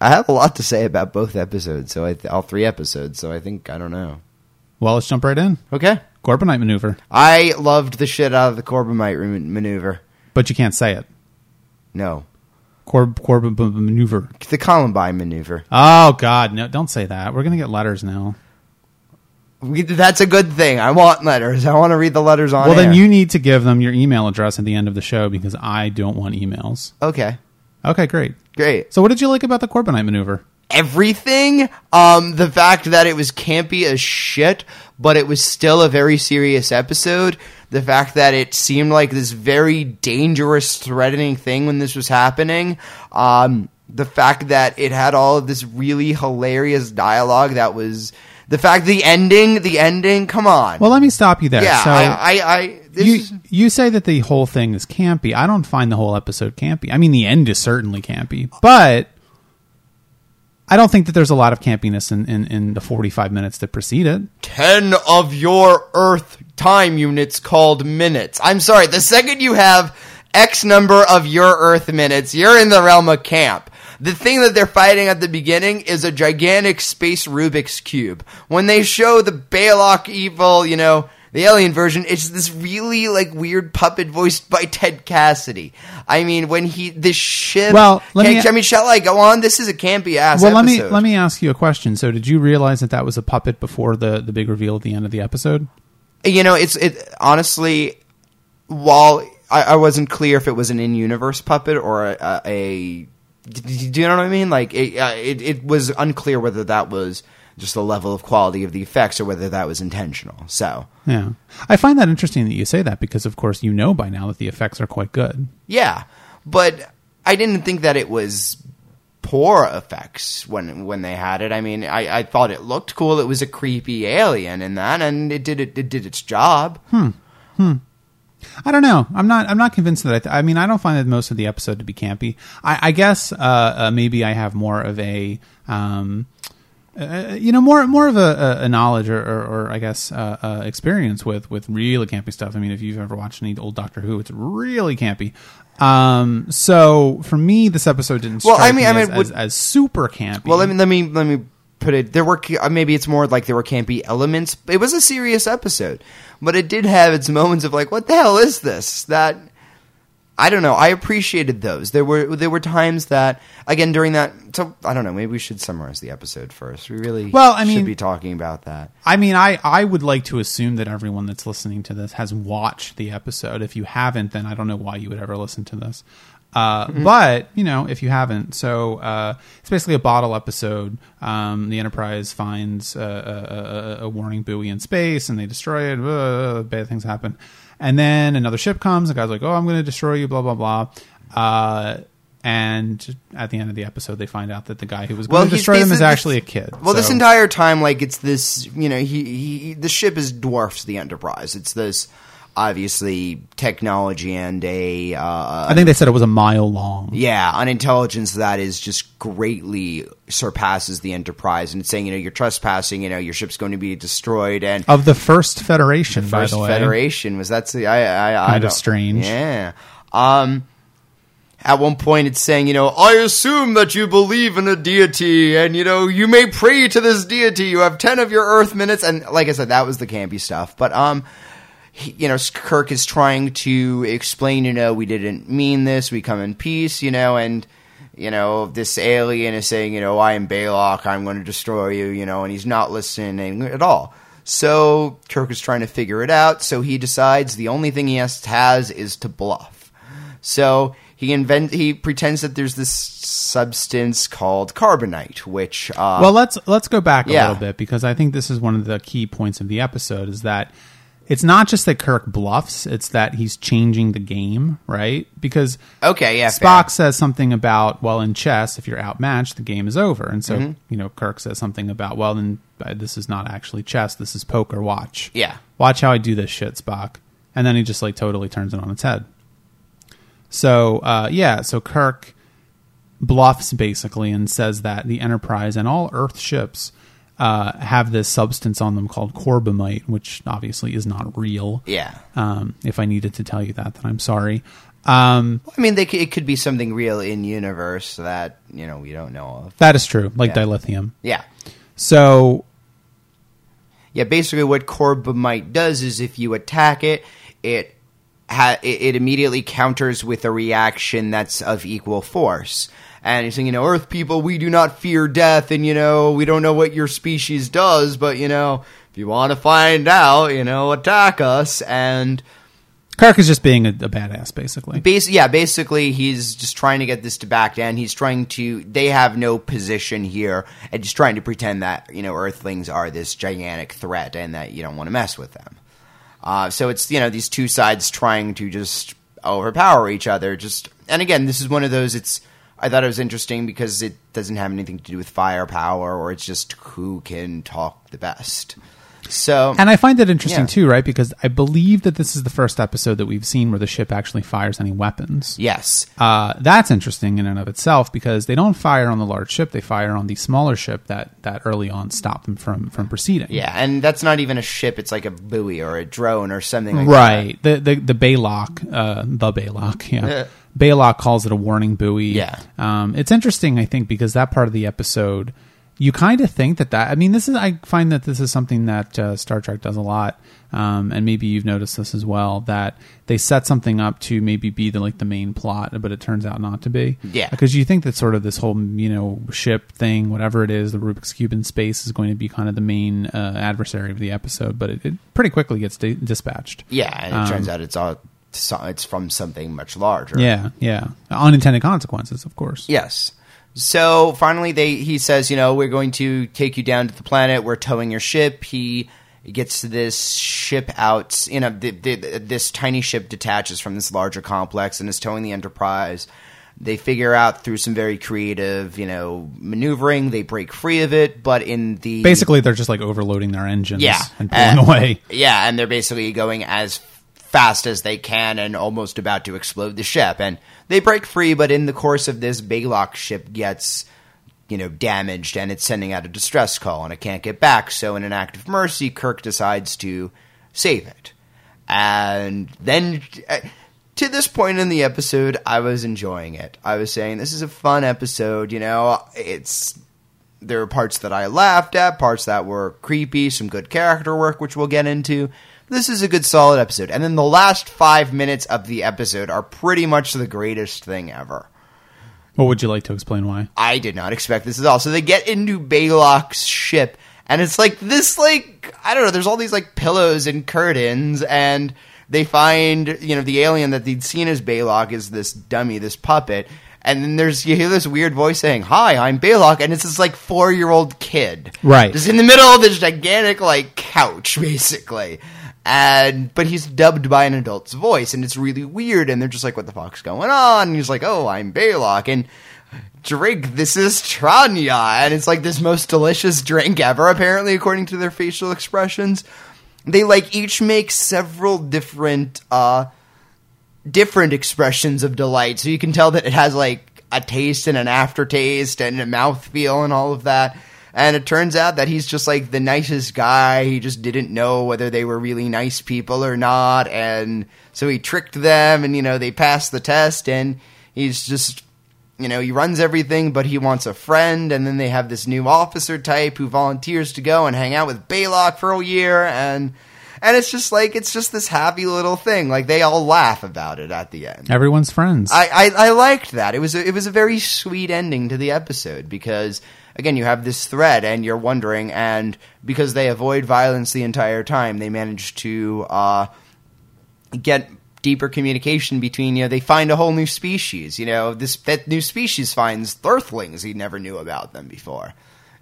I have a lot to say about both episodes, so I th- all three episodes. So I think I don't know. Well, let's jump right in. Okay, Corbinite maneuver, I loved the shit out of the Corbomite re- maneuver. but you can't say it. No, Corb Corbin maneuver. the Columbine maneuver. Oh God, no! Don't say that. We're gonna get letters now. We, that's a good thing. I want letters. I want to read the letters on. well, then you need to give them your email address at the end of the show because I don't want emails. Okay, Okay, great. great. So, what did you like about the Corbinite maneuver? everything. Um, the fact that it was campy as shit, but it was still a very serious episode. The fact that it seemed like this very dangerous, threatening thing when this was happening. Um, the fact that it had all of this really hilarious dialogue that was. The fact the ending, the ending, come on. Well, let me stop you there. yeah, so, I, I, I you is- you say that the whole thing is campy. I don't find the whole episode campy. I mean, the end is certainly campy, but I don't think that there's a lot of campiness in, in, in the 45 minutes that precede it. 10 of your Earth time units called minutes. I'm sorry, the second you have X number of your Earth minutes, you're in the realm of camp. The thing that they're fighting at the beginning is a gigantic space Rubik's Cube. When they show the Balok evil, you know, the alien version, it's this really like weird puppet voiced by Ted Cassidy. I mean, when he this ship. Well, let me- I mean, shall I go on? This is a campy ass. Well, let me let me ask you a question. So, did you realize that that was a puppet before the the big reveal at the end of the episode? you know it's it honestly while I, I wasn't clear if it was an in-universe puppet or a, a, a do you know what I mean? Like it, uh, it, it was unclear whether that was just the level of quality of the effects or whether that was intentional. So Yeah, I find that interesting that you say that because, of course, you know by now that the effects are quite good. yeah, but I didn't think that it was poor effects when when they had it. I mean, I, I thought it looked cool. It was a creepy alien in that, and it did it, it did its job. Hmm. I don't know. I'm not. I'm not convinced that. I, th- I mean, I don't find that most of the episode to be campy. I, I guess uh, uh, maybe I have more of a, um, uh, you know, more more of a, a, knowledge or, or, or I guess uh, uh, experience with with really campy stuff. I mean, if you've ever watched any old Doctor Who, it's really campy. Um, so for me, this episode didn't. Well, strike I mean- me I mean, as, as, would- as super campy. Well, let me let me let me put it. There were uh, maybe it's more like there were campy elements. It was a serious episode, but it did have its moments of like, what the hell is this? That I don't know. I appreciated those. There were there were times that again during that. So I don't know. Maybe we should summarize the episode first. We really Well, I mean- should be talking about that. I mean, I, I would like to assume that everyone that's listening to this has watched the episode. If you haven't, then I don't know why you would ever listen to this. Uh, But you know, if you haven't, so uh, it's basically a bottle episode. Um, the Enterprise finds a, a, a warning buoy in space, and they destroy it. Uh, bad things happen, and then another ship comes. The guy's like, "Oh, I'm going to destroy you." Blah blah blah. Uh, and at the end of the episode, they find out that the guy who was going Well, to destroy them is is- actually a kid. Well, this entire time, like it's this, you know, he, he the ship is dwarfs the Enterprise. It's this obviously technology and a uh, I think they said it was a mile long. Yeah, an intelligence that is just greatly surpasses the Enterprise, and it's saying, you know, you're trespassing, you know, your ship's going to be destroyed, and of the first Federation, by First the way. Federation was that's the I I, I Kind of strange. Yeah. Um. At one point, it's saying, you know, I assume that you believe in a deity, and you know, you may pray to this deity. You have ten of your Earth minutes, and like I said, that was the campy stuff. But um, he, you know, Kirk is trying to explain, you know, we didn't mean this. We come in peace, you know, and you know, this alien is saying, you know, I am Balok. I'm going to destroy you, you know, and he's not listening at all. So Kirk is trying to figure it out. So he decides the only thing he has has is to bluff. So he invent he pretends that there's this substance called carbonite, which uh, Well, let's let's go back a Yeah. little bit because I think this is one of the key points of the episode is that it's not just that Kirk bluffs; it's that he's changing the game, right? Because okay, yeah, Spock fair. says something about, well, in chess, if you're outmatched, the game is over, and so Mm-hmm. you know Kirk says something about, well, then uh, this is not actually chess; this is poker. Watch, Yeah. watch how I do this shit, Spock, and then he just like totally turns it on its head. So uh, yeah, so Kirk bluffs basically and says that the Enterprise and all Earth ships uh, have this substance on them called corbomite, which obviously is not real. Yeah. Um, if I needed to tell you that, then I'm sorry. Um, I mean, they it could be something real in universe that you know we don't know of. that is true, like Yeah. dilithium. Yeah, So yeah. Basically, what Corbomite does is if you attack it, it ha- it, it immediately counters with a reaction that's of equal force. And he's saying, you know, Earth people, we do not fear death, and you know, we don't know what your species does, but you know, if you want to find out, you know, attack us. And Kirk is just being a, a badass, basically. Bas- yeah, basically, he's just trying to get this to back down. He's trying to. They have no position here, and just trying to pretend that you know Earthlings are this gigantic threat, and that you don't want to mess with them. Uh, so it's you know these two sides trying to just overpower each other. Just and again, this is one of those. It's I thought it was interesting because it doesn't have anything to do with firepower, or it's just who can talk the best. So And I find that interesting Yeah. too, right? Because I believe that this is the first episode that we've seen where the ship actually fires any weapons. yes, Uh, that's interesting in and of itself because they don't fire on the large ship; they fire on the smaller ship that that early on stopped them from from proceeding. yeah, and that's not even a ship; it's like a buoy or a drone or something like that. right. The the the Balok, uh, the Balok, yeah. Balok calls it a warning buoy. Yeah. Um, it's interesting, I think, because that part of the episode, you kind of think that that. I mean, this is. I find that this is something that uh, Star Trek does a lot, um, and maybe you've noticed this as well. That they set something up to maybe be the like the main plot, but it turns out not to be. Yeah. Because you think that sort of this whole you know ship thing, whatever it is, the Rubik's cube in space is going to be kind of the main uh, adversary of the episode, but it, it pretty quickly gets di- dispatched. Yeah, and it Um, turns out it's all so- it's from something much larger. Yeah, yeah. Unintended consequences, of course. Yes. So finally, they he says, you know, we're going to take you down to the planet. We're towing your ship. He gets this ship out. You know, the, the, this tiny ship detaches from this larger complex and is towing the Enterprise. They figure out through some very creative, you know, maneuvering, they break free of it. But in the Basically, they're just like overloading their engines yeah, and pulling and- away. Yeah, and they're basically going as fast as they can and almost about to explode the ship. And they break free, but in the course of this, Balok ship gets, you know, damaged and it's sending out a distress call and it can't get back. So, in an act of mercy, Kirk decides to save it. And then. uh, To this point in the episode, I was enjoying it. I was saying, this is a fun episode, you know, it's there were parts that I laughed at, parts that were creepy, some good character work, which we'll get into. This is a good, solid episode. And then the last five minutes of the episode are pretty much the greatest thing ever. What would you like to explain why? I did not expect this at all. So they get into Balok's ship, and it's like this, like, I don't know, there's all these, like, pillows and curtains, and they find, you know, the alien that they'd seen as Balok is this dummy, this puppet. And then there's, you hear this weird voice saying, Hi, I'm Balok, and it's this, like, four year old kid. Right. Just in the middle of this gigantic, like, couch, basically. And, but he's dubbed by an adult's voice, and it's really weird, and they're just like, What the fuck's going on? And he's like, Oh, I'm Balok. And, drink. This is Tranya, and it's like this most delicious drink ever. Apparently, according to their facial expressions, they like each make several different, uh, different expressions of delight. So you can tell that it has like a taste and an aftertaste and a mouthfeel and all of that. And it turns out that he's just like the nicest guy. He just didn't know whether they were really nice people or not. And so he tricked them and, you know, they passed the test and he's just, you know, he runs everything, but he wants a friend. And then they have this new officer type who volunteers to go and hang out with Balok for a year. And, and it's just like, it's just this happy little thing. Like they all laugh about it at the end. Everyone's friends. I, I, I liked that. It was a, it was a very sweet ending to the episode because again you have this thread and you're wondering and because they avoid violence the entire time they manage to uh, get deeper communication between you know they find a whole new species you know this that new species finds earthlings he never knew about them before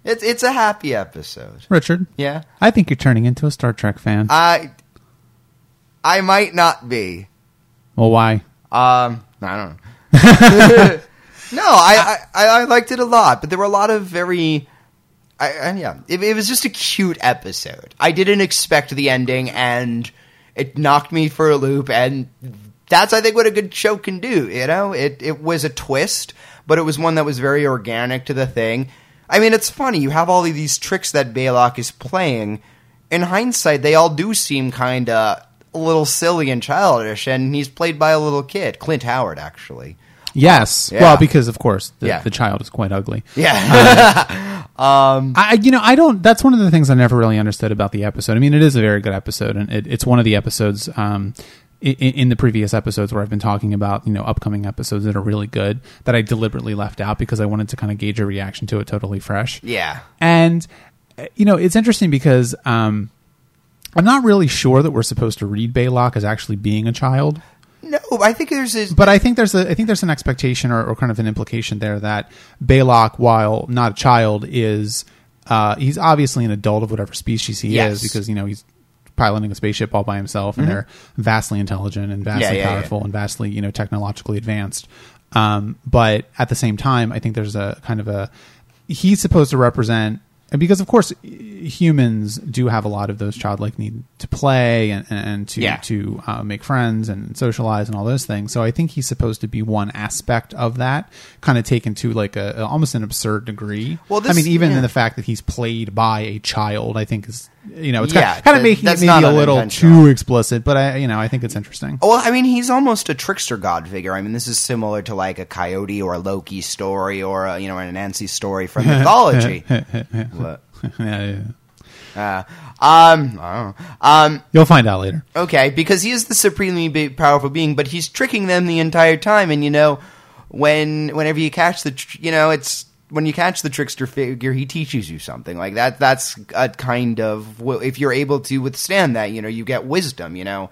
it's it's a happy episode Richard, yeah I think you're turning into a Star Trek fan. I I might not be well, why? Um, I don't know. no, I, I I liked it a lot, but there were a lot of very. I, I yeah, it, it was just a cute episode. I didn't expect the ending, and it knocked me for a loop. And that's, I think, what a good show can do. You know, it it was a twist, but it was one that was very organic to the thing. I mean, it's funny. You have all of these tricks that Balok is playing. In hindsight, they all do seem kind of a little silly and childish, and he's played by a little kid, Clint Howard, actually. Yes. Yeah. Well, because of course the, Yeah. the child is quite ugly. Yeah, um, I, you know, I don't. That's one of the things I never really understood about the episode. I mean, it is a very good episode, and it, it's one of the episodes um, in, in the previous episodes where I've been talking about you know upcoming episodes that are really good that I deliberately left out because I wanted to kind of gauge a reaction to it totally fresh. yeah. And uh, you know, it's interesting because um, I'm not really sure that we're supposed to read Balok as actually being a child. No, I think there's a, But I think there's a I think there's an expectation or, or kind of an implication there that Balok, while not a child, is uh, he's obviously an adult of whatever species he Yes. is because you know he's piloting a spaceship all by himself and they're vastly intelligent and vastly Mm-hmm. Yeah, yeah, yeah. powerful and vastly you know technologically advanced. Um, but at the same time, I think there's a kind of a he's supposed to represent and because of course humans do have a lot of those childlike need to play and, and to Yeah. to uh, make friends and socialize and all those things. So I think he's supposed to be one aspect of that, kind of taken to like a, almost an absurd degree. Well, I mean, even yeah. in the fact that he's played by a child, I think is you know it's Yeah, kind, kind of making it maybe not a little too explicit. But I you know I think it's interesting. Well, I mean, he's almost a trickster god figure. I mean, this is similar to like a Coyote or a Loki story or a, you know an Anansi story from mythology. what? Yeah, yeah. Uh, um, I don't know. Um, You'll find out later. okay, because he is the supremely powerful being, but he's tricking them the entire time. And you know, when whenever you catch the, tr- you know, it's when you catch the trickster figure, he teaches you something like that. That's a kind of if you're able to withstand that, you know, you get wisdom. You know.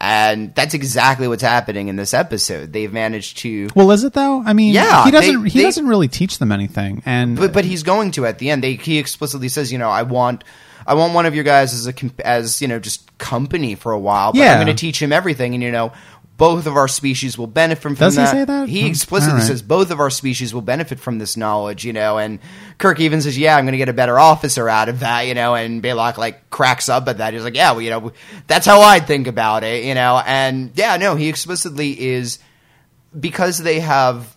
And that's exactly what's happening in this episode. They've managed to Well, is it though? I mean, Yeah, he doesn't. they- he they- doesn't really teach them anything, and but but he's going to at the end. They he explicitly says, you know, I want I want one of your guys as a as you know just company for a while. But Yeah. I'm going to teach him everything, and you know. Both of our species will benefit from Does he say that? He explicitly right. says both of our species will benefit from this knowledge, you know. And Kirk even says, "Yeah, I'm going to get a better officer out of that," you know. And Balok like cracks up at that. He's like, "Yeah, well, you know, that's how I think about it," you know. And yeah, no, he explicitly is because they have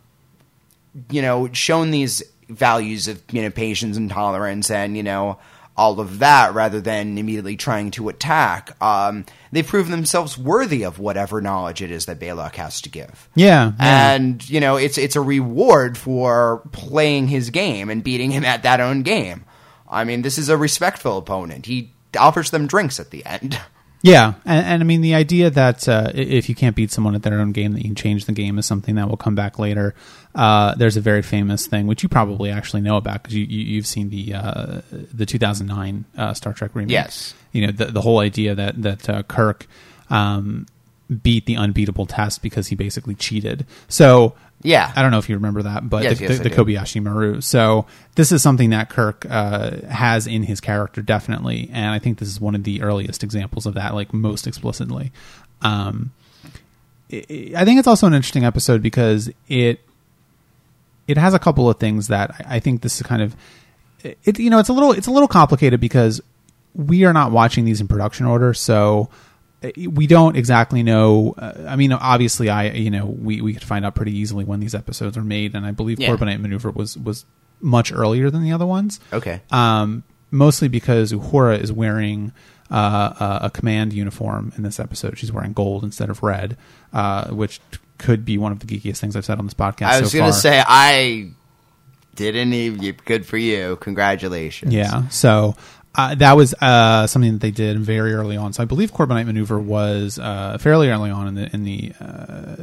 you know, shown these values of you know patience and tolerance and you know all of that rather than immediately trying to attack. Um, they've proven themselves worthy of whatever knowledge it is that Balok has to give. yeah, yeah. And you know, it's it's a reward for playing his game and beating him at that own game. I mean, this is a respectful opponent. He offers them drinks at the end. Yeah, and, and I mean the idea that uh, if you can't beat someone at their own game, that you can change the game is something that will come back later. Uh, there's a very famous thing which you probably actually know about because you, you you've seen the uh, the 2009 uh, Star Trek remake. Yes. you know the the whole idea that that uh, Kirk um, beat the unbeatable test because he basically cheated. So Yeah. I don't know if you remember that, but Yes, the, yes, the, the. Kobayashi Maru. So this is something that Kirk uh, has in his character definitely, and I think this is one of the earliest examples of that, like most explicitly. Um, I I think it's also an interesting episode because it it has a couple of things that I I think this is kind of it. You know, it's a little it's a little complicated because we are not watching these in production order, so we don't exactly know. Uh, I mean, obviously, I you know we we could find out pretty easily when these episodes are made, and I believe Yeah. Corbinite Maneuver was was much earlier than the other ones. Okay. Um, mostly because Uhura is wearing uh, a, a command uniform in this episode. She's wearing gold instead of red, uh, which t- could be one of the geekiest things I've said on this podcast. I was so going to say I didn't even. Good for you. Congratulations. Yeah. So uh, that was uh, something that they did very early on. So I believe Corbinite Maneuver was uh, fairly early on in the in the uh,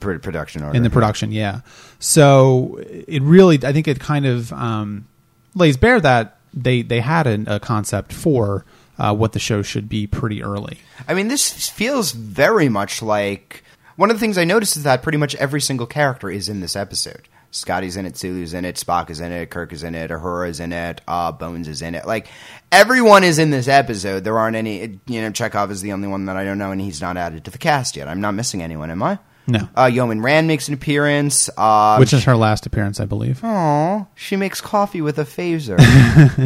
Pr- production order. in the production. Yeah. So it really, I think it kind of um, lays bare that they they had a, a concept for uh, what the show should be pretty early. I mean, this feels very much like one of the things I noticed is that pretty much every single character is in this episode. Scotty's in it, Sulu's in it, Spock is in it, Kirk is in it, Uhura is in it, uh, Bones is in it. Like everyone is in this episode. There aren't any. You know, Chekhov is the only one that I don't know, and he's not added to the cast yet. I'm not missing anyone, am I? No. Uh, Yeoman Rand makes an appearance. Uh, Which is her last appearance, I believe. Aw, she makes coffee with a phaser.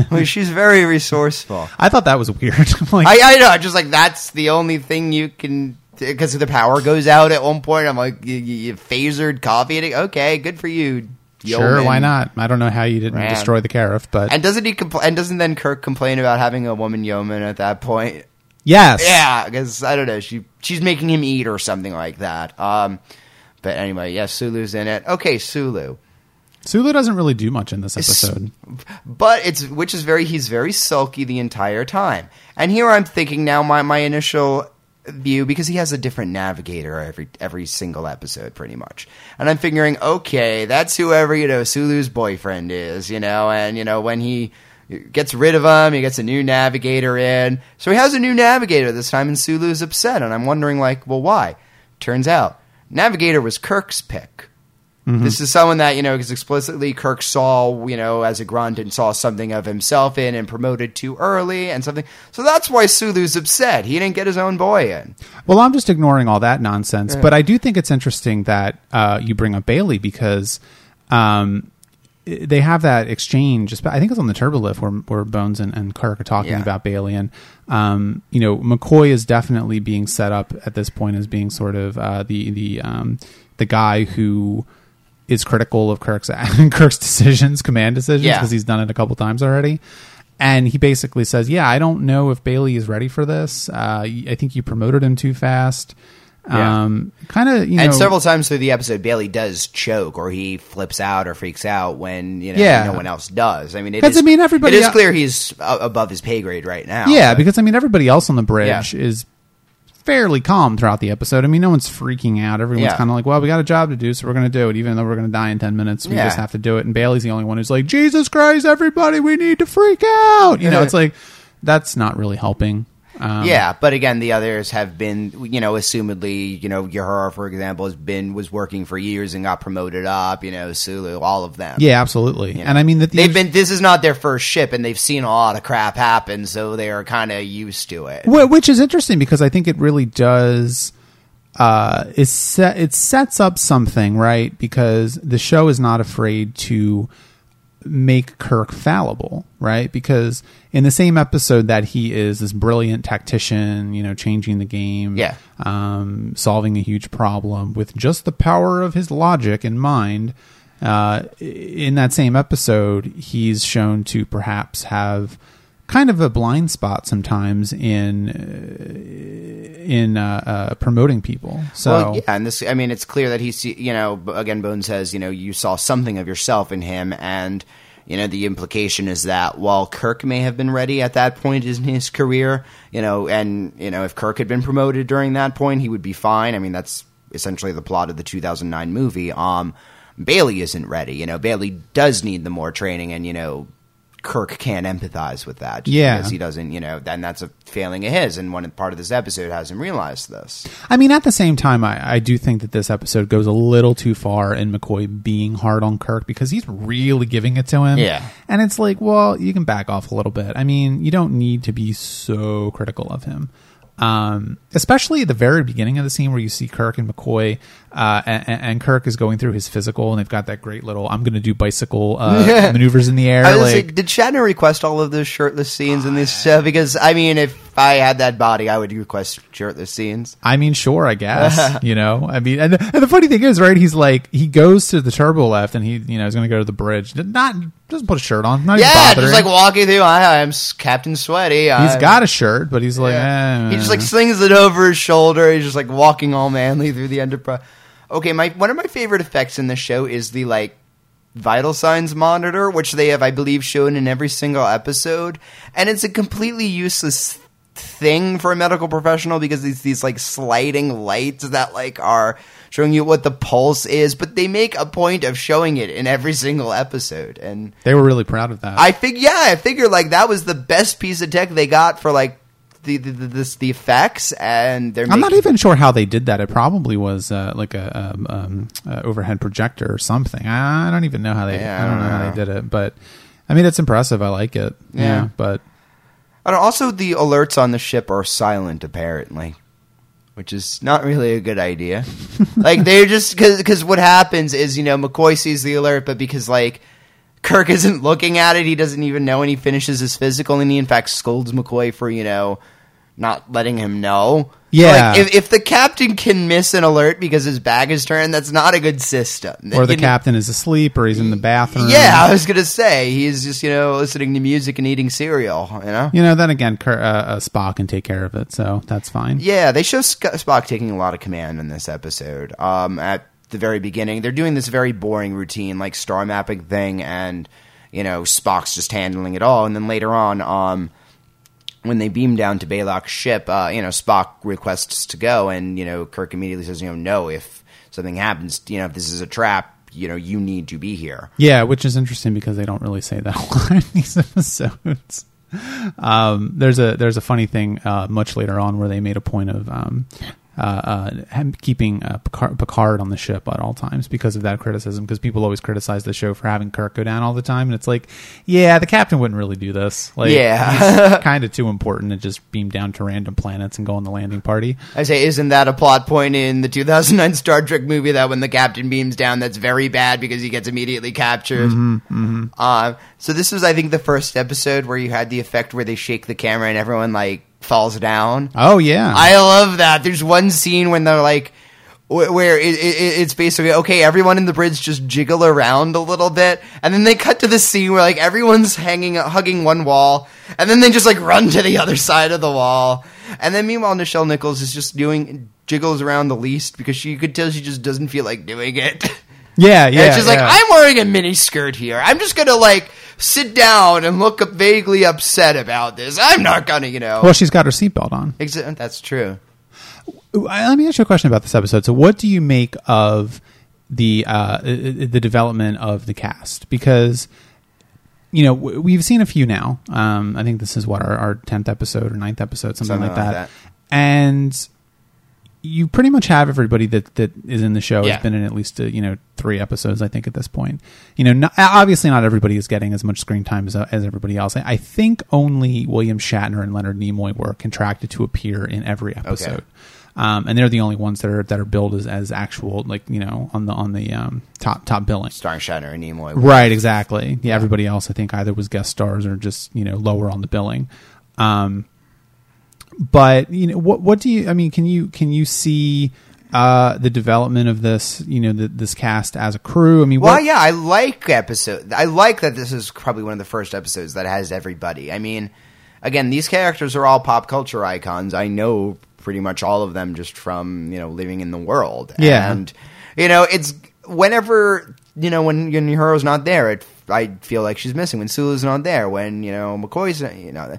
Well, she's very resourceful. I thought that was weird. Like, I, I know, just like that's the only thing you can because the power goes out at one point. I'm like, you, you, you phasered coffee. And, okay, good for you. sure, why not? I don't know how you didn't Ran. destroy the Cariff, but And doesn't he? Compl- and doesn't then Kirk complain about having a woman yeoman at that point? Yes. Yeah, because I don't know, she she's making him eat or something like that. Um, but anyway, yes, Sulu's in it. Okay, Sulu. Sulu doesn't really do much in this episode. but it's which is very he's very sulky the entire time. And here I'm thinking now my my initial view because he has a different navigator every every single episode pretty much. And I'm figuring okay, that's whoever, you know, Sulu's boyfriend is, you know, and you know when he gets rid of him, he gets a new navigator in. So he has a new navigator this time and Sulu's upset and I'm wondering like, well why? Turns out navigator was Kirk's pick. Mm-hmm. This is someone that, you know, because explicitly Kirk saw, you know, as a grunt and saw something of himself in and promoted too early and something. So that's why Sulu's upset. He didn't get his own boy in. Well, I'm just ignoring all that nonsense, but I do think it's interesting that uh, you bring up Bailey because um, they have that exchange. I think it's on the Turbo Lift where, where Bones and, and Kirk are talking Yeah. about Bailey, and um, you know McCoy is definitely being set up at this point as being sort of uh, the the um, the guy who is critical of Kirk's Kirk's decisions, command decisions, Yeah. because he's done it a couple times already. And he basically says, "Yeah, I don't know if Bailey is ready for this. Uh, I think you promoted him too fast. Yeah. Um, kind of, you know, And several times through the episode, Bailey does choke or he flips out or freaks out when, you know, Yeah. no one else does. I mean, it is, I mean, everybody it is clear he's above his pay grade right now. yeah, but- because I mean, everybody else on the bridge Yeah. is fairly calm throughout the episode. I mean, no one's freaking out. Everyone's Yeah. kind of like, well, we got a job to do, so we're going to do it, even though we're going to die in ten minutes. We Yeah. just have to do it. And Bailey's the only one who's like, Jesus Christ, everybody, we need to freak out. You know, it's like that's not really helping. Um, yeah, but again, the others have been, you know, assumedly, you know, Uhura, for example, has been was working for years and got promoted up. You know, Sulu, all of them. yeah, absolutely. You know. And I mean that the they've been. This is not their first ship, and they've seen a lot of crap happen, so they are kind of used to it. Wh- which is interesting because I think it really does. Uh, it set it sets up something right because the show is not afraid to make Kirk fallible, right? Because in the same episode that he is this brilliant tactician, you know, changing the game, Yeah. um, solving a huge problem with just the power of his logic and mind. Uh, in that same episode, he's shown to perhaps have kind of a blind spot sometimes in uh, in uh, uh, promoting people. So Well, yeah, and this, I mean, it's clear that he's, you know, again, Bone says, you know, you saw something of yourself in him, and, you know, the implication is that while Kirk may have been ready at that point in his career, you know, and, you know, if Kirk had been promoted during that point, he would be fine. I mean, that's essentially the plot of the 2009 movie. Um, Bailey isn't ready. You know, Bailey does need the more training, and, you know, Kirk can't empathize with that. Yeah. Because he doesn't, you know, then that's a failing of his, and one part of this episode hasn't realized this. I mean, at the same time, I, I do think that this episode goes a little too far in McCoy being hard on Kirk because he's really giving it to him. Yeah. And it's like, well, you can back off a little bit. I mean, you don't need to be so critical of him. Um, especially at the very beginning of the scene where you see Kirk and McCoy, uh, and, and Kirk is going through his physical, and they've got that great little "I'm going to do bicycle uh, Yeah. maneuvers in the air." I like, like, did Shatner request all of those shirtless scenes in this show? Because I mean, if I had that body, I would request shirtless scenes. I mean, sure, I guess. you know, I mean, and the, and the funny thing is, right? He's like, he goes to the turbo lift, and he, you know, is going to go to the bridge. Not doesn't put a shirt on. Not even Yeah, bothering. just like walking through. Hi, I'm Captain Sweaty. He's I'm- got a shirt, but he's like, Yeah. eh. He just like slings it over his shoulder. He's just like walking all manly through the Enterprise. Okay, my one of my favorite effects in the show is the like vital signs monitor, which they have, I believe, shown in every single episode, and it's a completely useless thing for a medical professional because it's these like sliding lights that like are showing you what the pulse is, but they make a point of showing it in every single episode, and they were really proud of that. I think, yeah, I figure like that was the best piece of tech they got for like the the the, this, the effects, and they're. I'm not even sure how they did that. It probably was uh, like a um, um, uh, overhead projector or something. I, I don't even know how they. Yeah, I don't know how they did it, but I mean, it's impressive. I like it. Yeah, Yeah. but And also, the alerts on the ship are silent, apparently, which is not really a good idea. like they're just because what happens is you know McCoy sees the alert, but because like. Kirk isn't looking at it. He doesn't even know, and he finishes his physical, and he in fact scolds McCoy for you know not letting him know. Yeah. Like if, if the captain can miss an alert because his bag is turned, that's not a good system. or the You know- captain is asleep, or he's in the bathroom. Yeah, I was gonna say he's just you know listening to music and eating cereal. You know. You know, then again, Kirk, uh, uh, Spock can take care of it, so that's fine. Yeah, they show Sc- Spock taking a lot of command in this episode. Um, at the very beginning, they're doing this very boring routine, like star mapping thing, and you know Spock's just handling it all. And then later on, um, when they beam down to Balok's ship, uh, you know Spock requests to go, and you know Kirk immediately says, you know, no, if something happens, you know, if this is a trap, you know, you need to be here. Yeah, which is interesting because they don't really say that in these episodes. Um, there's a there's a funny thing uh, much later on where they made a point of um, uh, uh, keeping uh, Picard, Picard on the ship at all times because of that criticism. Because people always criticize the show for having Kirk go down all the time, and it's like, yeah, the captain wouldn't really do this. Like, Yeah. kind of too important to just beam down to random planets and go on the landing party. I say, isn't that a plot point in the 2009 Star Trek movie that when the captain beams down, that's very bad because he gets immediately captured? Uh, so this was, I think, the first episode where you had the effect where they shake the camera and everyone like falls down. Oh yeah, I love that. There's one scene when they're like, where it, it, it's basically okay. Everyone in the bridge just jiggle around a little bit, and then they cut to the scene where like everyone's hanging, hugging one wall, and then they just like run to the other side of the wall, and then meanwhile Nichelle Nichols is just doing jiggles around the least because she you could tell she just doesn't feel like doing it. yeah, And yeah. she's like. I'm wearing a mini skirt here. I'm just gonna like sit down and look vaguely upset about this. I'm not gonna, you know. well, she's got her seatbelt on. Exa- that's true. Let me ask you a question about this episode. So, what do you make of the uh, the development of the cast? Because you know we've seen a few now. Um, I think this is what our, our tenth episode or ninth episode, something, Something like, like that. that. And you pretty much have everybody that that is in the show Yeah. has been in at least uh, you know three episodes. I think at this point, you know, not, obviously not everybody is getting as much screen time as as everybody else. I, I think only William Shatner and Leonard Nimoy were contracted to appear in every episode. Um, and they're the only ones that are that are billed as, as actual like you know on the on the um, top top billing. Starring Shatner and Nimoy. Right, exactly. Yeah, everybody else I think either was guest stars or just you know lower on the billing. Um, but you know what what do you I mean can you can you see uh, the development of this you know the, this cast as a crew? I mean, Well, what, yeah, I like episode. I like that this is probably one of the first episodes that has everybody. I mean, again, these characters are all pop culture icons. I know pretty much all of them just from you know living in the world. Yeah. and you know it's whenever you know when when Uhura's not there, it I feel like she's missing. When Sulu's not there, when you know McCoy's you know.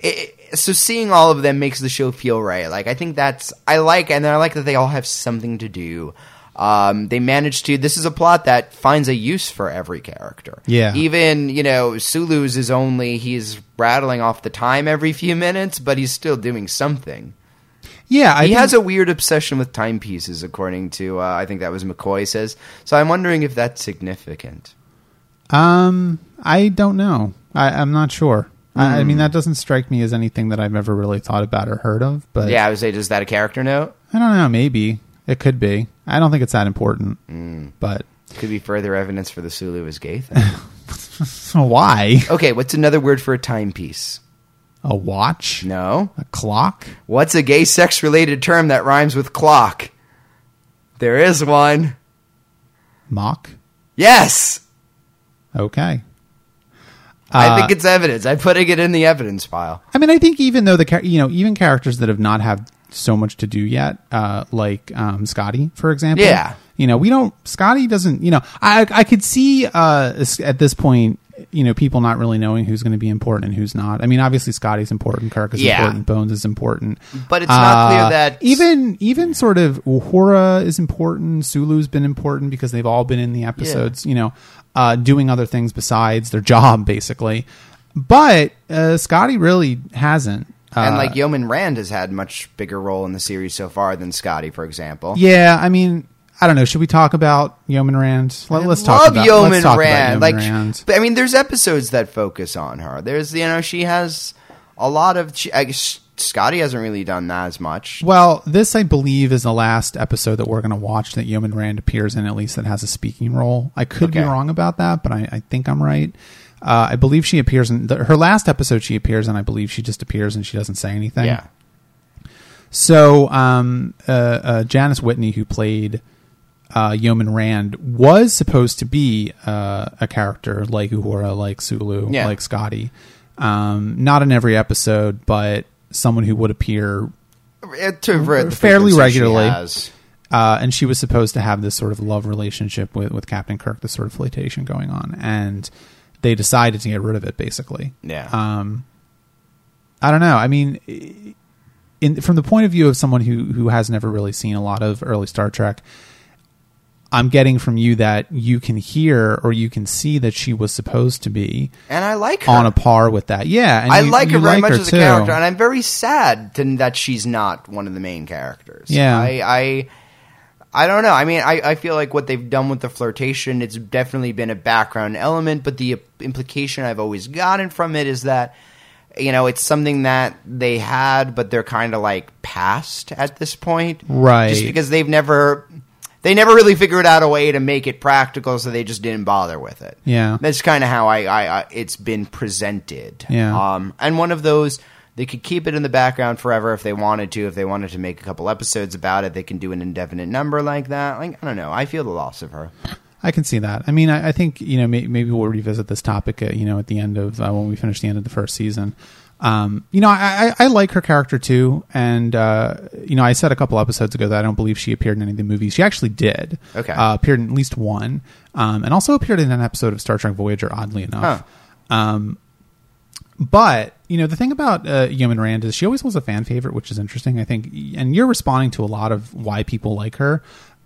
It, so seeing all of them makes the show feel right. Like I think that's I like, and I like that they all have something to do. Um, they managed to. This is a plot that finds a use for every character. Yeah. Even you know Sulu's is only he's rattling off the time every few minutes, but he's still doing something. yeah, I he think- has a weird obsession with timepieces, according to uh, I think that was McCoy says. So I'm wondering if that's significant. Um, I don't know. I, I'm not sure. I, I Hmm. mean, that doesn't strike me as anything that I've ever really thought about or heard of. But yeah, I would say, is that a character note? I don't know. Maybe it could be. I don't think it's that important. Hmm. But Could be further evidence for the Sulu is gay thing. why okay, what's another word for a timepiece? a watch, No. a clock? What's a gay sex related term that rhymes with clock? There is one. Mock. Yes. Okay. I Uh, think it's evidence. I'm putting it in the evidence file. I mean, I think even though the you know even characters that have not had so much to do yet, uh, like um, Scotty, for example. Yeah. You know, we don't. Scotty doesn't. You know, I I could see uh, at this point. You know, people not really knowing who's going to be important and who's not. I mean, obviously Scotty's important, Kirk is Yeah. important, Bones is important, But it's not clear Uh, that- even even sort of Uhura is important. Sulu's been important because they've all been in the episodes. You know, uh, doing other things besides their job, basically. But uh, Scotty really hasn't. Uh, and like Yeoman Rand has had much bigger role in the series so far than Scotty, for example. yeah, I mean, I don't know. Should we talk about Yeoman Rand? Let, us talk about Yeoman let's talk Rand. About Yeoman like, Rand. I mean, there's episodes that focus on her. There's, you know, she has a lot of. She, I guess Scotty hasn't really done that as much. Well, this I believe is the last episode that we're going to watch that Yeoman Rand appears in, at least that has a speaking role. I could be wrong about that, but I, I think I'm right. Uh, I believe she appears in the, her last episode. She appears, and I believe she just appears and she doesn't say anything. Yeah. So, um, uh, uh, Janice Whitney, who played uh, Yeoman Rand, was supposed to be uh, a character like Uhura, like Sulu, Yeah. like Scotty. Um, not in every episode, but someone who would appear Uh, to Fairly regularly. uh, and she was supposed to have this sort of love relationship with, with Captain Kirk, this sort of flirtation going on, and they decided to get rid of it. Basically, Yeah. um, I don't know. I mean, in from the point of view of someone who who has never really seen a lot of early Star Trek, I'm getting from you that you can hear or you can see that she was supposed to be and I like her. on a par with that. Yeah, and I you- like her very much her as a too. character, and I'm very sad to, that she's not one of the main characters. Yeah. I, I, I don't know. I mean, I, I feel like what they've done with the flirtation, it's definitely been a background element, but the implication I've always gotten from it is that, you know, it's something that they had, but they're kind of like past at this point, Right. Just because they've never. They never really figured out a way to make it practical, so they just didn't bother with it. Yeah. That's kind of how I, I, I it's been presented. Yeah. Um, and one of those they could keep it in the background forever if they wanted to. If they wanted to make a couple episodes about it, they can do an indefinite number like that. Like I don't know. I feel the loss of her. I can see that. I mean, I, I think you know may, maybe we'll revisit this topic. At, you know, at the end of uh, when we finish the end of the first season. Um, you know, I, I, I like her character too, and uh, you know, I said a couple episodes ago that I don't believe she appeared in any of the movies. She actually did. Okay. uh, appeared in at least one, um, and also appeared in an episode of Star Trek Voyager. Oddly enough, um, but you know, the thing about uh, Yeoman Rand is she always was a fan favorite, which is interesting. I think, and you're responding to a lot of why people like her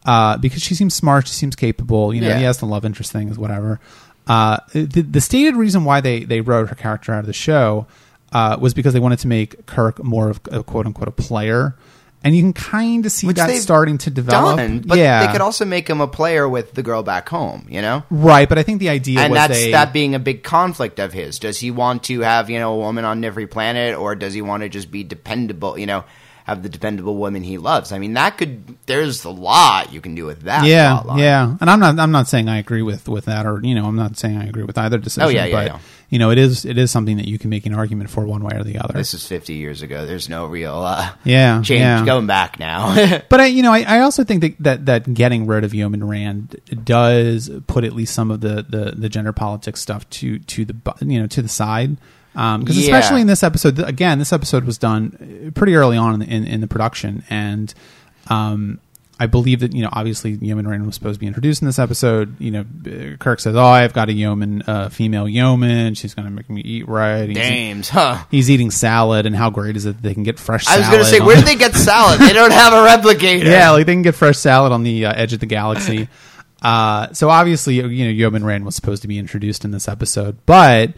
uh, because she seems smart, she seems capable. You know, Yeah. yes, the love interest thing is whatever. Uh, the, the stated reason why they they wrote her character out of the show uh, was because they wanted to make Kirk more of a quote unquote a player, and you can kind of see Which that starting to develop. Done, but yeah, they could also make him a player with the girl back home. You know. right. But I think the idea and was that's they, that being a big conflict of his. Does he want to have you know a woman on every planet, or does he want to just be dependable? You know, have the dependable woman he loves. I mean, that could. There's a lot you can do with that. yeah, yeah. And I'm not I'm not saying I agree with with that, or you know, I'm not saying I agree with either decision. Oh, yeah, yeah, but yeah. You know, it is it is something that you can make an argument for one way or the other. This is 50 years ago. There's no real uh, yeah, change yeah. going back now. But I, you know, I, I also think that, that that getting rid of Yeoman Rand does put at least some of the, the, the gender politics stuff to to the you know to the side. Because Yeah. especially in this episode, again, this episode was done pretty early on in the, in, in the production, and um, I believe that you know obviously Yeoman Rand was supposed to be introduced in this episode. You know, Kirk says, "Oh, I've got a yeoman, uh, female yeoman. She's going to make me eat right." He's, Dames, huh? he's eating salad, and how great is it that they can get fresh? I was going to say, where did they get salad? They don't have a replicator. yeah, like they can get fresh salad on the uh, edge of the galaxy. uh, so obviously, you know, Yeoman Rand was supposed to be introduced in this episode, but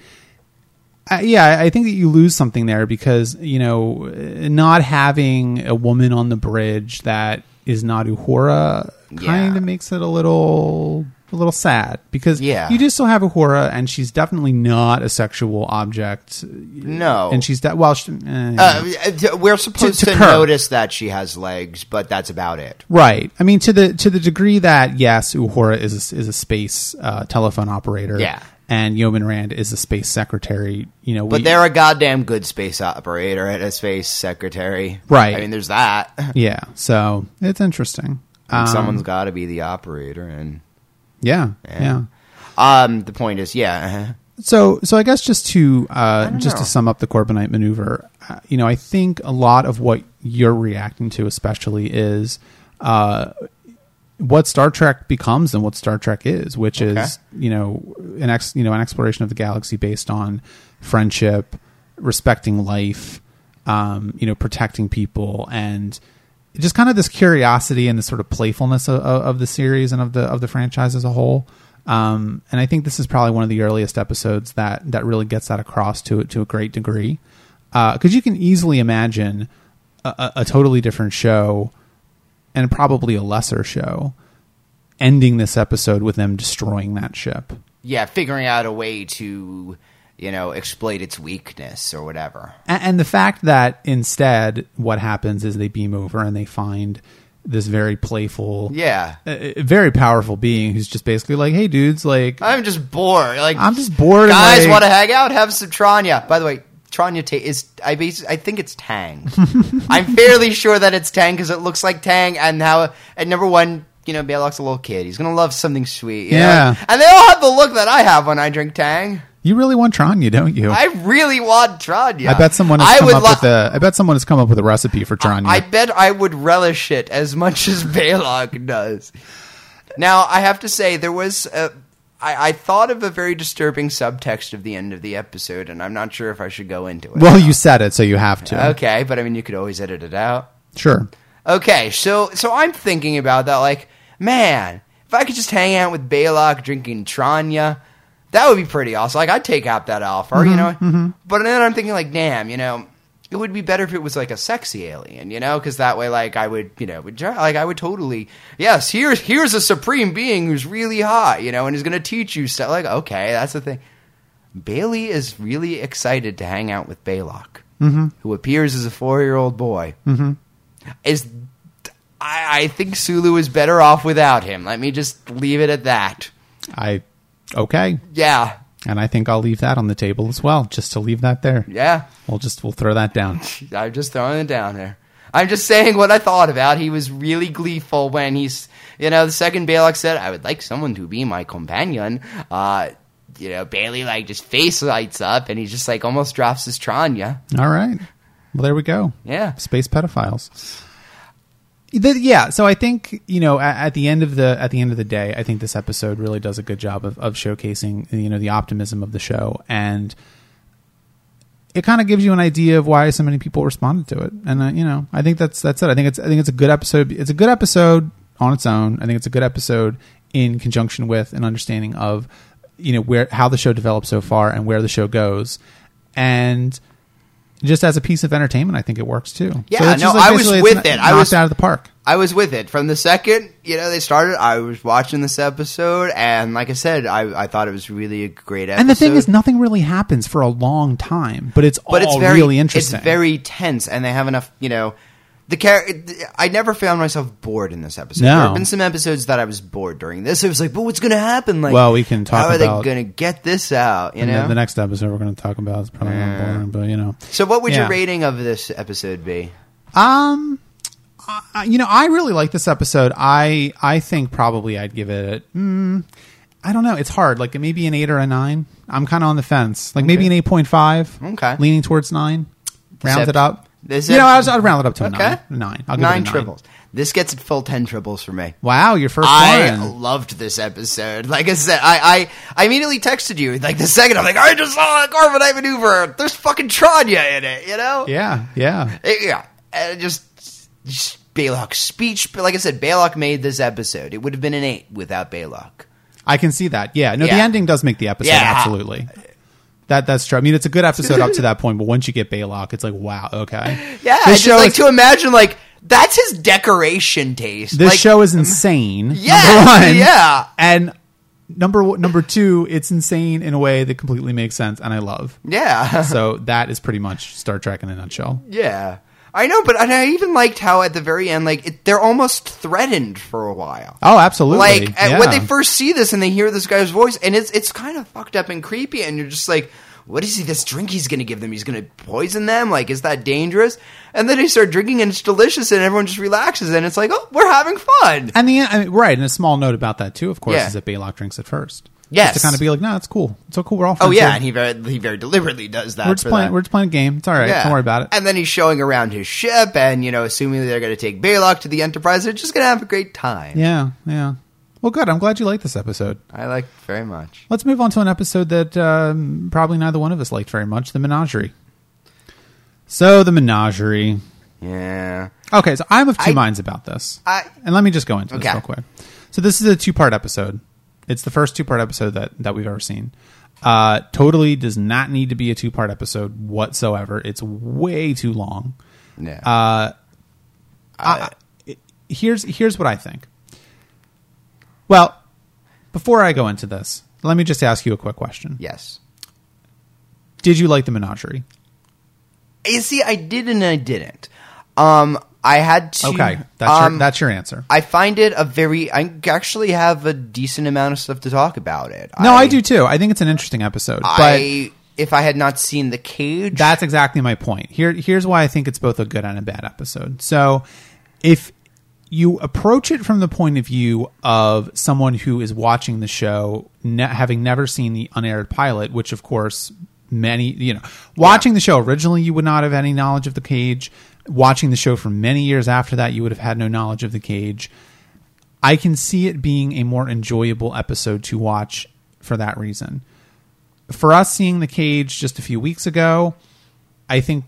uh, yeah, I think that you lose something there because you know, not having a woman on the bridge that is not Uhura kind Yeah. of makes it a little. A little sad because Yeah. you do still have Uhura, and she's definitely not a sexual object. No. and she's that well. She, eh, Uh, we're supposed To- to, to notice that she has legs, but that's about it. Right. I mean, to the to the degree that yes, Uhura is a, is a space uh, telephone operator. Yeah. And Yeoman Rand is a space secretary. You know, But they're a goddamn good space operator and a space secretary. Right. I mean, there's that. yeah. So it's interesting. Um, someone's got to be the operator, and yeah, Yeah. yeah. um, the point is, yeah, So, so I guess just to uh, just to sum up the Corbinite maneuver, uh, you know, I think a lot of what you're reacting to, especially, is uh, what Star Trek becomes and what Star Trek is, which Okay. is you know an ex you know an exploration of the galaxy based on friendship, respecting life, um, you know, protecting people, and just kind of this curiosity and this sort of playfulness of, of, of the series and of the of the franchise as a whole. Um, and I think this is probably one of the earliest episodes that that really gets that across to to a great degree, because you can easily imagine a, a totally different show and probably a lesser show ending this episode with them destroying that ship. yeah, figuring out a way to, you know, exploit its weakness or whatever. A- And the fact that instead what happens is they beam over and they find this very playful, Yeah, uh, very powerful being who's just basically like, "Hey, dudes, like, I'm just bored. Like, I'm just bored and, Guys like- want to hang out? Have some Tranya. By the way, Tranya ta- is I bas- I think it's Tang. I'm fairly sure that it's Tang because it looks like Tang, and how and number one, you know, Balok's a little kid. He's gonna love something sweet. you know? Yeah. and they all have the look that I have when I drink Tang. You really want Tranya, don't you? I really want Tranya. I bet someone has I come would up lo- with a. I bet someone has come up with a recipe for Tranya. I bet I would relish it as much as Balok does. Now, I have to say, there was. A, I, I thought of a very disturbing subtext of the end of the episode, and I'm not sure if I should go into it. well, you said it, so you have to. okay, but I mean, you could always edit it out. Sure. Okay, so so I'm thinking about that. Like, man, if I could just hang out with Balok drinking Tranya, that would be pretty awesome. Like, I'd take out that offer, you mm-hmm, know. Mm-hmm. But then I'm thinking, like, damn, you know, it would be better if it was like a sexy alien, you know, because that way, like, I would, you know, would try- like I would totally, yes, here's here's a supreme being who's really hot, you know, and is going to teach you stuff. Like, okay, that's the thing. Bailey is really excited to hang out with Balok, who appears as a four year old boy. Mm-hmm. Is I, I think Sulu is better off without him. Let me just leave it at that. I. Okay. Yeah, And I think I'll leave that on the table as well, just to leave that there. yeah. We'll just we'll throw that down. I'm just throwing it down there. I'm just saying what I thought about. He was really gleeful when he's, you know, the second Balok said, "I would like someone to be my companion." Uh, you know, Bailey like just face lights up, and he just like almost drops his Tranya. All right. Well, there we go. Yeah, Space pedophiles. The- yeah, so I think you know at, at the end of the at the end of the day, I think this episode really does a good job of, of showcasing you know the optimism of the show, and it kind of gives you an idea of why so many people responded to it. And uh, you know, I think that's that's it. I think it's I think it's a good episode. It's a good episode on its own. I think it's a good episode in conjunction with an understanding of you know where how the show developed so far and where the show goes, and just as a piece of entertainment, I think it works too. Yeah, it's no, like I was with it. I was- out of the park. I was with it from the second you know they started. I was watching this episode, and like I said, I I thought it was really a great episode. And the thing is, nothing really happens for a long time, but it's but all it's very really interesting. It's very tense, and they have enough. You know, the char- I never found myself bored in this episode. No. There have been some episodes that I was bored during this. It was like, but what's going to happen? Like, Well, we can talk How are about- they going to get this out? You know. the, the next episode we're going to talk about is probably not boring, but you know, so, what would Yeah. your rating of this episode be? um, uh, you know, I really like this episode. I I think probably I'd give it. Mm, I don't know. It's hard. Like maybe an eight or a nine. I'm kind of on the fence. Like maybe an eight point five. Okay. leaning towards nine. Round it up. This you know, I was, I'd round it up to a Okay. nine. A nine. I'll give Nine it a nine. triples. This gets it full ten triples for me. Wow, your first I one. loved this episode. Like I said, I, I I immediately texted you like the second I'm like, I just saw a Corbomite maneuver. There's fucking Tranya in it, you know? Yeah, yeah. It- yeah, and just, just Balok's speech. But like I said, Balok made this episode. It would have been an eight without Balok. I can see that. Yeah. No, the Yeah. ending does make the episode Yeah. absolutely. That that's true. I mean, it's a good episode up to that point, but once you get Balok, it's like, wow, okay. Yeah, this it's show just like is, to imagine like that's his decoration taste. this like, show is insane. One, yeah. and number number two, it's insane in a way that completely makes sense, and I love. Yeah, So that is pretty much Star Trek in a nutshell. yeah. I know, but and I even liked how at the very end, like it, they're almost threatened for a while. Oh, absolutely. Like at- when they first see this and they hear this guy's voice, and it's it's kind of fucked up and creepy, and you're just like, what is he? This drink he's going to give them? He's going to poison them? Like, is that dangerous? And then they start drinking, and it's delicious, and everyone just relaxes, and it's like, oh, we're having fun. And the I mean, right, and a small note about that too, of course, Yeah. is that Balok drinks it first. Yes. Just to kind of be like, no, it's cool. It's so cool. We're all Oh yeah, here. and he very he very deliberately does that. we're just playing. that. We're just playing a game. It's all right. Yeah. Don't worry about it. And then he's showing around his ship, and you know, assuming they're going to take Balok to the Enterprise, they're just going to have a great time. Yeah, yeah. Well, good. I'm glad you liked this episode. I like very much. Let's move on to an episode that um, probably neither one of us liked very much: the Menagerie. So the Menagerie. Yeah, Okay, so I'm of two I- minds about this, I and let me just go into this real quick. So this is a two-part episode. It's the first two-part episode that that we've ever seen. Uh, totally does not need to be a two-part episode whatsoever. It's way too long. yeah. Uh, I- here's here's what I think. Well, before I go into this, let me just ask you a quick question. yes. Did you like the Menagerie? You see, I did and I didn't. Um, I had to. Okay, that's um, your that's your answer. I find it a very. I actually have a decent amount of stuff to talk about it. No, I, do too. I think it's an interesting episode, but if I had not seen the cage. That's exactly my point. Here, here's why I think it's both a good and a bad episode. So, if you approach it from the point of view of someone who is watching the show, ne- having never seen the unaired pilot, which of course many, you know, watching the show originally, you would not have any knowledge of the cage. Watching the show for many years after that, you would have had no knowledge of the cage. I can see it being a more enjoyable episode to watch for that reason. For us seeing the cage just a few weeks ago, I think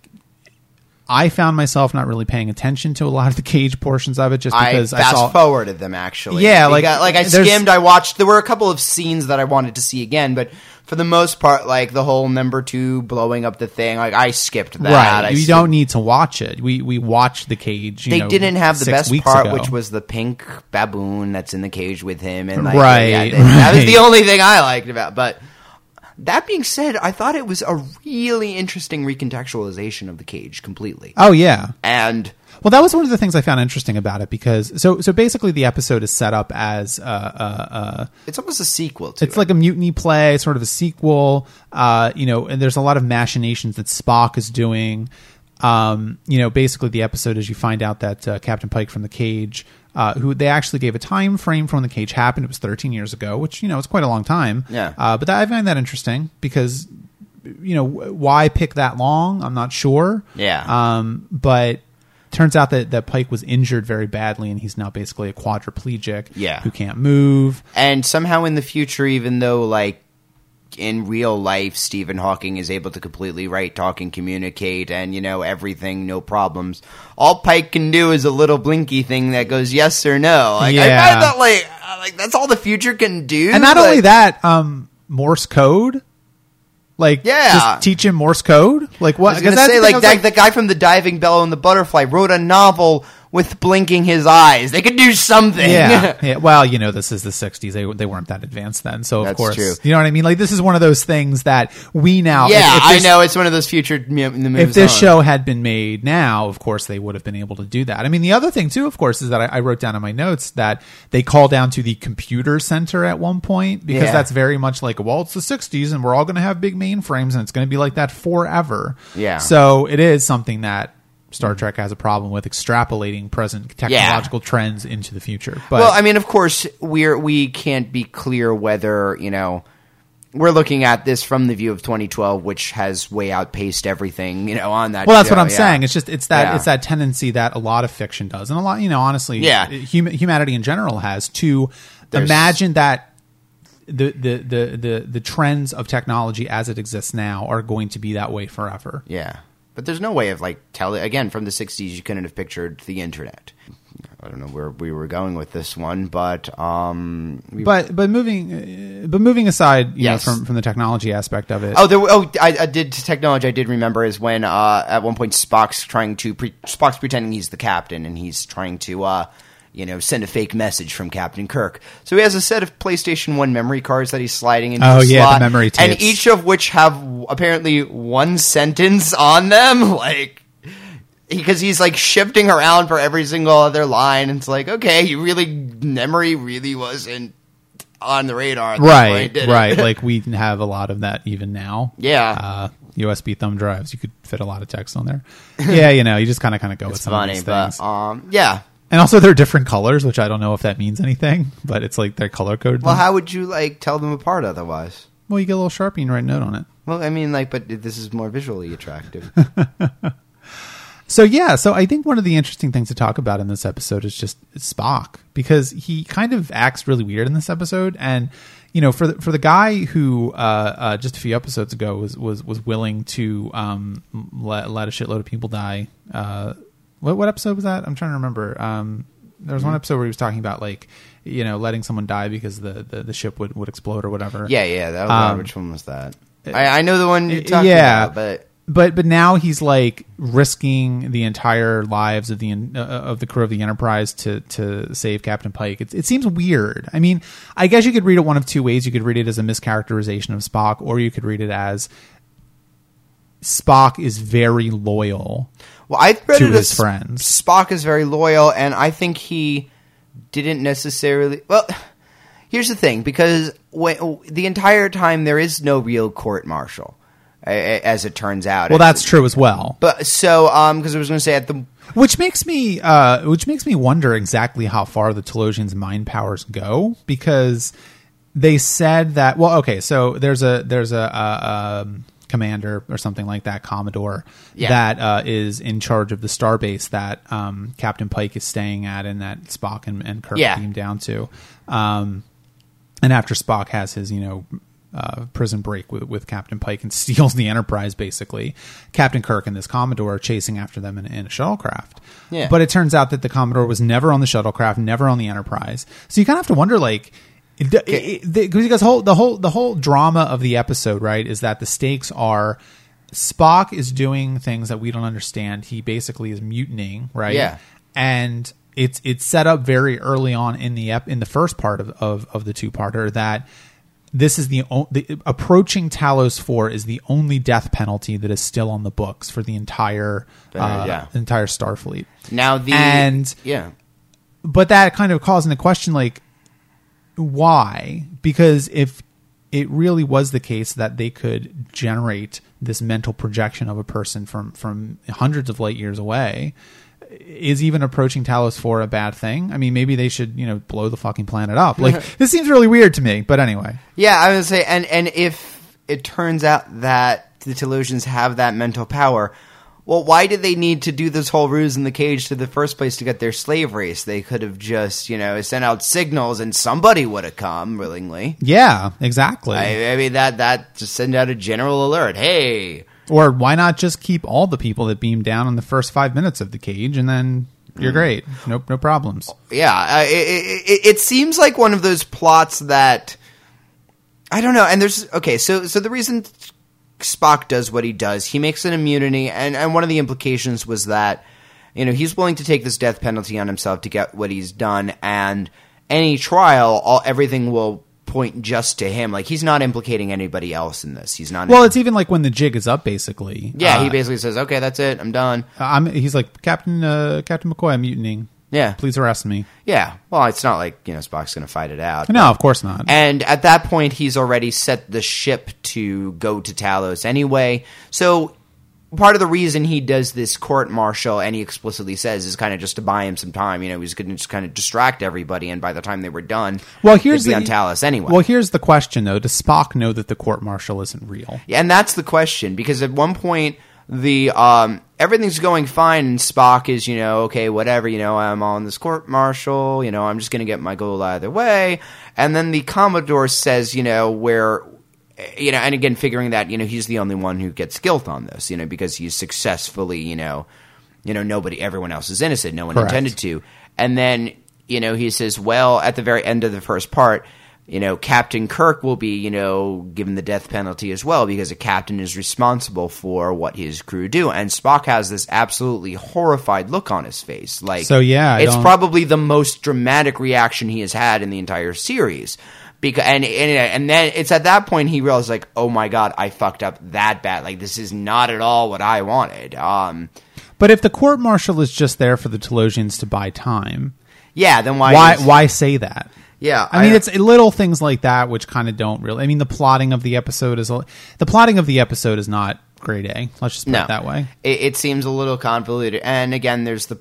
I found myself not really paying attention to a lot of the cage portions of it just because I, fast saw forwarded them actually. Yeah, like, like I skimmed. I watched. There were a couple of scenes that I wanted to see again, but for the most part, like the whole number two blowing up the thing, like I skipped that. right. I you skipped- don't need to watch it. We we watched the cage. You They know, didn't have the best part, ago. which was the pink baboon that's in the cage with him, and like, Right, yeah, that, that was the only thing I liked about. But that being said, I thought it was a really interesting recontextualization of the cage completely, oh yeah. and Well, that was one of the things I found interesting about it because so so basically the episode is set up as uh, uh, uh, it's almost a sequel to it's it. like a mutiny play, sort of a sequel. Uh, you know, and there's a lot of machinations that Spock is doing. Um, you know, basically the episode is you find out that uh, Captain Pike from the cage, uh, who they actually gave a time frame for when the cage happened. It was 13 years ago, which you know is quite a long time. Yeah. Uh, but that, I find that interesting because you know why pick that long? I'm not sure. Yeah. Um, but turns out that that Pike was injured very badly, and he's now basically a quadriplegic. Yeah. Who can't move. And somehow in the future, even though like in real life, Stephen Hawking is able to completely write, talk, and communicate, and you know everything, no problems. All Pike can do is a little blinky thing that goes yes or no. Like I Yeah. find that like uh, like that's all the future can do. and not Like, only that, um, Morse code. Like, Yeah. just teach him Morse code. Like, what? I was gonna 'cause that's say like that, the guy from the Diving Bell and the Butterfly wrote a novel with blinking his eyes. They could do something. yeah, yeah. Well, you know, this is the '60s. They they weren't that advanced then, so of That's course, true. you know what I mean. Like, this is one of those things that we now. Yeah, if- if I know it's one of those future m- If this show had been made now, of course, they would have been able to do that. I mean, the other thing too, of course, is that I, I wrote down in my notes that they call down to the computer center at one point because Yeah. that's very much like, well, it's the '60s, and we're all going to have big mainframes, and it's going to be like that forever. Yeah. So it is something that. Star mm-hmm. Trek has a problem with extrapolating present technological trends into the future. But well, I mean, of course, we're we can't be clear whether you know we're looking at this from the view of 2012, which has way outpaced everything you know on that. Well, that's show, what I'm yeah. saying. It's just it's that Yeah. it's that tendency that a lot of fiction does, and a lot, you know, honestly, Yeah. hum- humanity in general has to There's- imagine that the, the the the the trends of technology as it exists now are going to be that way forever. yeah, but there's no way of like telling again from the 60s. You couldn't have pictured the internet. I don't know where we were going with this one, but um, we- But but moving uh, but moving aside, you Yes. know, from from the technology aspect of it. Oh, there, oh, I, I did technology. I did remember is when uh, at one point Spock's trying to pre- Spock's pretending he's the captain and he's trying to uh, you know send a fake message from Captain Kirk. So he has a set of PlayStation One memory cards that he's sliding into. Oh, the yeah, slot, memory and each of which have apparently one sentence on them, like. Because he's like shifting around for every single other line, and it's like, okay, you really memory really wasn't on the radar, at right, point, did it? right. like we have a lot of that even now. Yeah. Uh, USB thumb drives, you could fit a lot of text on there. yeah, you know, you just kind of kind of go with it's some of funny, these but um, yeah, And also, they're different colors, which I don't know if that means anything, but it's like they're color coded. Well, how would you like tell them apart otherwise? well, you get a little sharpie and write a note on it. Well, I mean, like, but this is more visually attractive. So yeah, so I think one of the interesting things to talk about in this episode is just Spock because he kind of acts really weird in this episode, and you know, for the, for the guy who uh, uh, just a few episodes ago was was was willing to um, let let a shitload of people die. Uh, what what episode was that? I'm trying to remember. Um, there was one episode where he was talking about like you know letting someone die because the, the, the ship would, would explode or whatever. yeah, yeah. That Um, which one was that? I, I know the one you're talking yeah, about, but but but now he's like risking the entire lives of the uh, of the crew of the Enterprise to to save Captain Pike. It, it seems weird. I mean, I guess you could read it one of two ways. You could read it as a mischaracterization of Spock, or you could read it as Spock is very loyal. Well, I read To it his as friends. Spock is very loyal, and I think he didn't necessarily. Well, here's the thing: because when, the entire time there is no real court martial. as it turns out. Well, that's true as well. but so um because I was going to say at the Which makes me, uh, which makes me wonder exactly how far the Talosians' mind powers go because they said that. Well, okay, so there's a there's a, a, um commander or something like that, Commodore, Yeah. that uh, is in charge of the starbase that um, Captain Pike is staying at, and that Spock and, and Kirk Yeah. beam down to. Um, and after Spock has his, you know, uh, prison break with, with Captain Pike and steals the Enterprise, basically, Captain Kirk and this Commodore are chasing after them in, in a shuttlecraft. Yeah. But it turns out that the Commodore was never on the shuttlecraft, never on the Enterprise. So you kind of have to wonder, like, the- because whole the whole the whole drama of the episode, right, is that the stakes are Spock is doing things that we don't understand. He basically is mutinying, right? Yeah. and it's it's set up very early on in the ep- in the first part of of, of the two parter that this is the, o- the approaching Talos Four is the only death penalty that is still on the books for the entire Uh, uh, yeah. entire Starfleet. now the And- yeah But that kind of calls into question like why? Because if it really was the case that they could generate this mental projection of a person from from hundreds of light years away, is even approaching Talos 4 a bad thing? I mean, maybe they should, you know, blow the fucking planet up. Like this seems really weird to me, but anyway. Yeah, I would say, and and if it turns out that the Talosians have that mental power, well, why did they need to do this whole ruse in the cage to the first place to get their slave race? They could have just, you know, sent out signals and somebody would have come willingly. Yeah, exactly. I, I mean, that that just send out a general alert. Hey, or why not just keep all the people that beam down in the first 5 minutes of the cage and then you're mm. great. Nope, no problems. yeah, it, it, it seems like one of those plots that I don't know. And there's okay, so so the reason Spock does what he does, he makes an immunity, and and one of the implications was that you know he's willing to take this death penalty on himself to get what he's done, and any trial, all everything will point just to him. Like he's not implicating anybody else in this. He's not. Well, it's even like when the jig is up basically. yeah, he Uh, basically says, "Okay, that's it. I'm done." I'm he's like Captain uh, Captain McCoy, I'm mutinying. Yeah, Please arrest me. yeah. Well, it's not like you know Spock's going to fight it out. No, of course not. And at that point, he's already set the ship to go to Talos anyway. So part of the reason he does this court martial, and he explicitly says, is kind of just to buy him some time. You know, he's going to just kind of distract everybody, and by the time they were done, well, here's the on Talos anyway. Well, here's the question though: Does Spock know that the court martial isn't real? Yeah, and that's the question because at one point the um everything's going fine and Spock is, you know, okay, whatever, you know, I'm on this court martial, you know, I'm just going to get my goal either way. And then the Commodore says, you know, where you know, and again figuring that, you know, he's the only one who gets guilt on this, you know, because he's successfully, you know, you know, nobody everyone else is innocent, no one Correct. intended to. And then, you know, he says, well, at the very end of the first part, you know, Captain Kirk will be, you know, given the death penalty as well because a captain is responsible for what his crew do. And Spock has this absolutely horrified look on his face. Like, So, yeah, I it's don't- probably the most dramatic reaction he has had in the entire series. Because and, and and then it's at that point he realizes like, oh my god, I fucked up that bad. Like this is not at all what I wanted. Um, But if the court martial is just there for the Talosians to buy time, yeah. Then why? why is- why say that? Yeah, I mean, it's little things like that which kind of don't really. I mean, the plotting of the episode is the plotting of the episode is not grade A. Let's just put no it that way. It, it seems a little convoluted. And again, there's the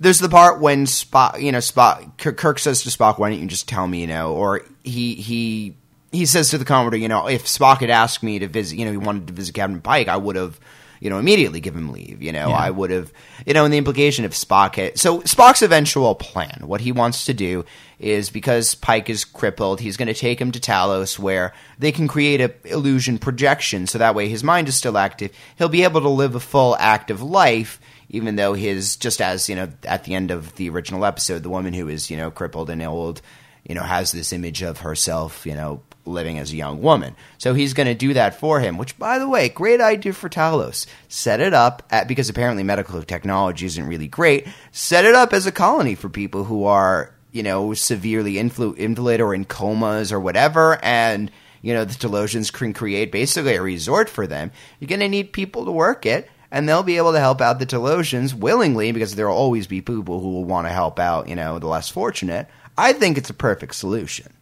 there's the part when Spock, you know, Spock Kirk, says to Spock, "Why don't you just tell me?" You know, or he he he says to the Commodore, you know, if Spock had asked me to visit, you know, he wanted to visit Captain Pike, I would have. You know, immediately give him leave. You know, Yeah. I would have. You know, and the implication of Spock had. So Spock's eventual plan, what he wants to do is because Pike is crippled, he's going to take him to Talos, where they can create a illusion projection, so that way his mind is still active. He'll be able to live a full active life, even though his just as you know at the end of the original episode, the woman who is you know crippled and old, you know, has this image of herself, you know, living as a young woman. So he's going to do that for him, which, by the way, great idea for Talos. Set it up at, because apparently medical technology isn't really great. Set it up as a colony for people who are, you know, severely influ- invalid or in comas or whatever, and you know the Talosians can create basically a resort for them. You're going to need people to work it. And they'll be able to help out the Talosians willingly because there will always be people who will want to help out, you know, the less fortunate. I think it's a perfect solution.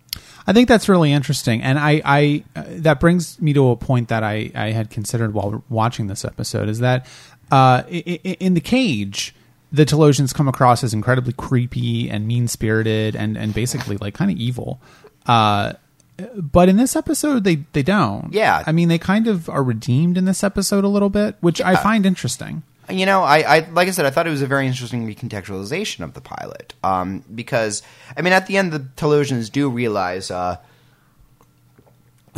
I think that's really interesting, and I, I uh, that brings me to a point that I, I had considered while watching this episode is that uh, in the cage, the Talosians come across as incredibly creepy and mean spirited and and basically like kind of evil. Uh, but in this episode, they they don't. Yeah. I mean, they kind of are redeemed in this episode a little bit, which I find interesting. you know, I, I like I said, I thought it was a very interesting recontextualization of the pilot. Um, because I mean, at the end, the Talosians do realize, uh,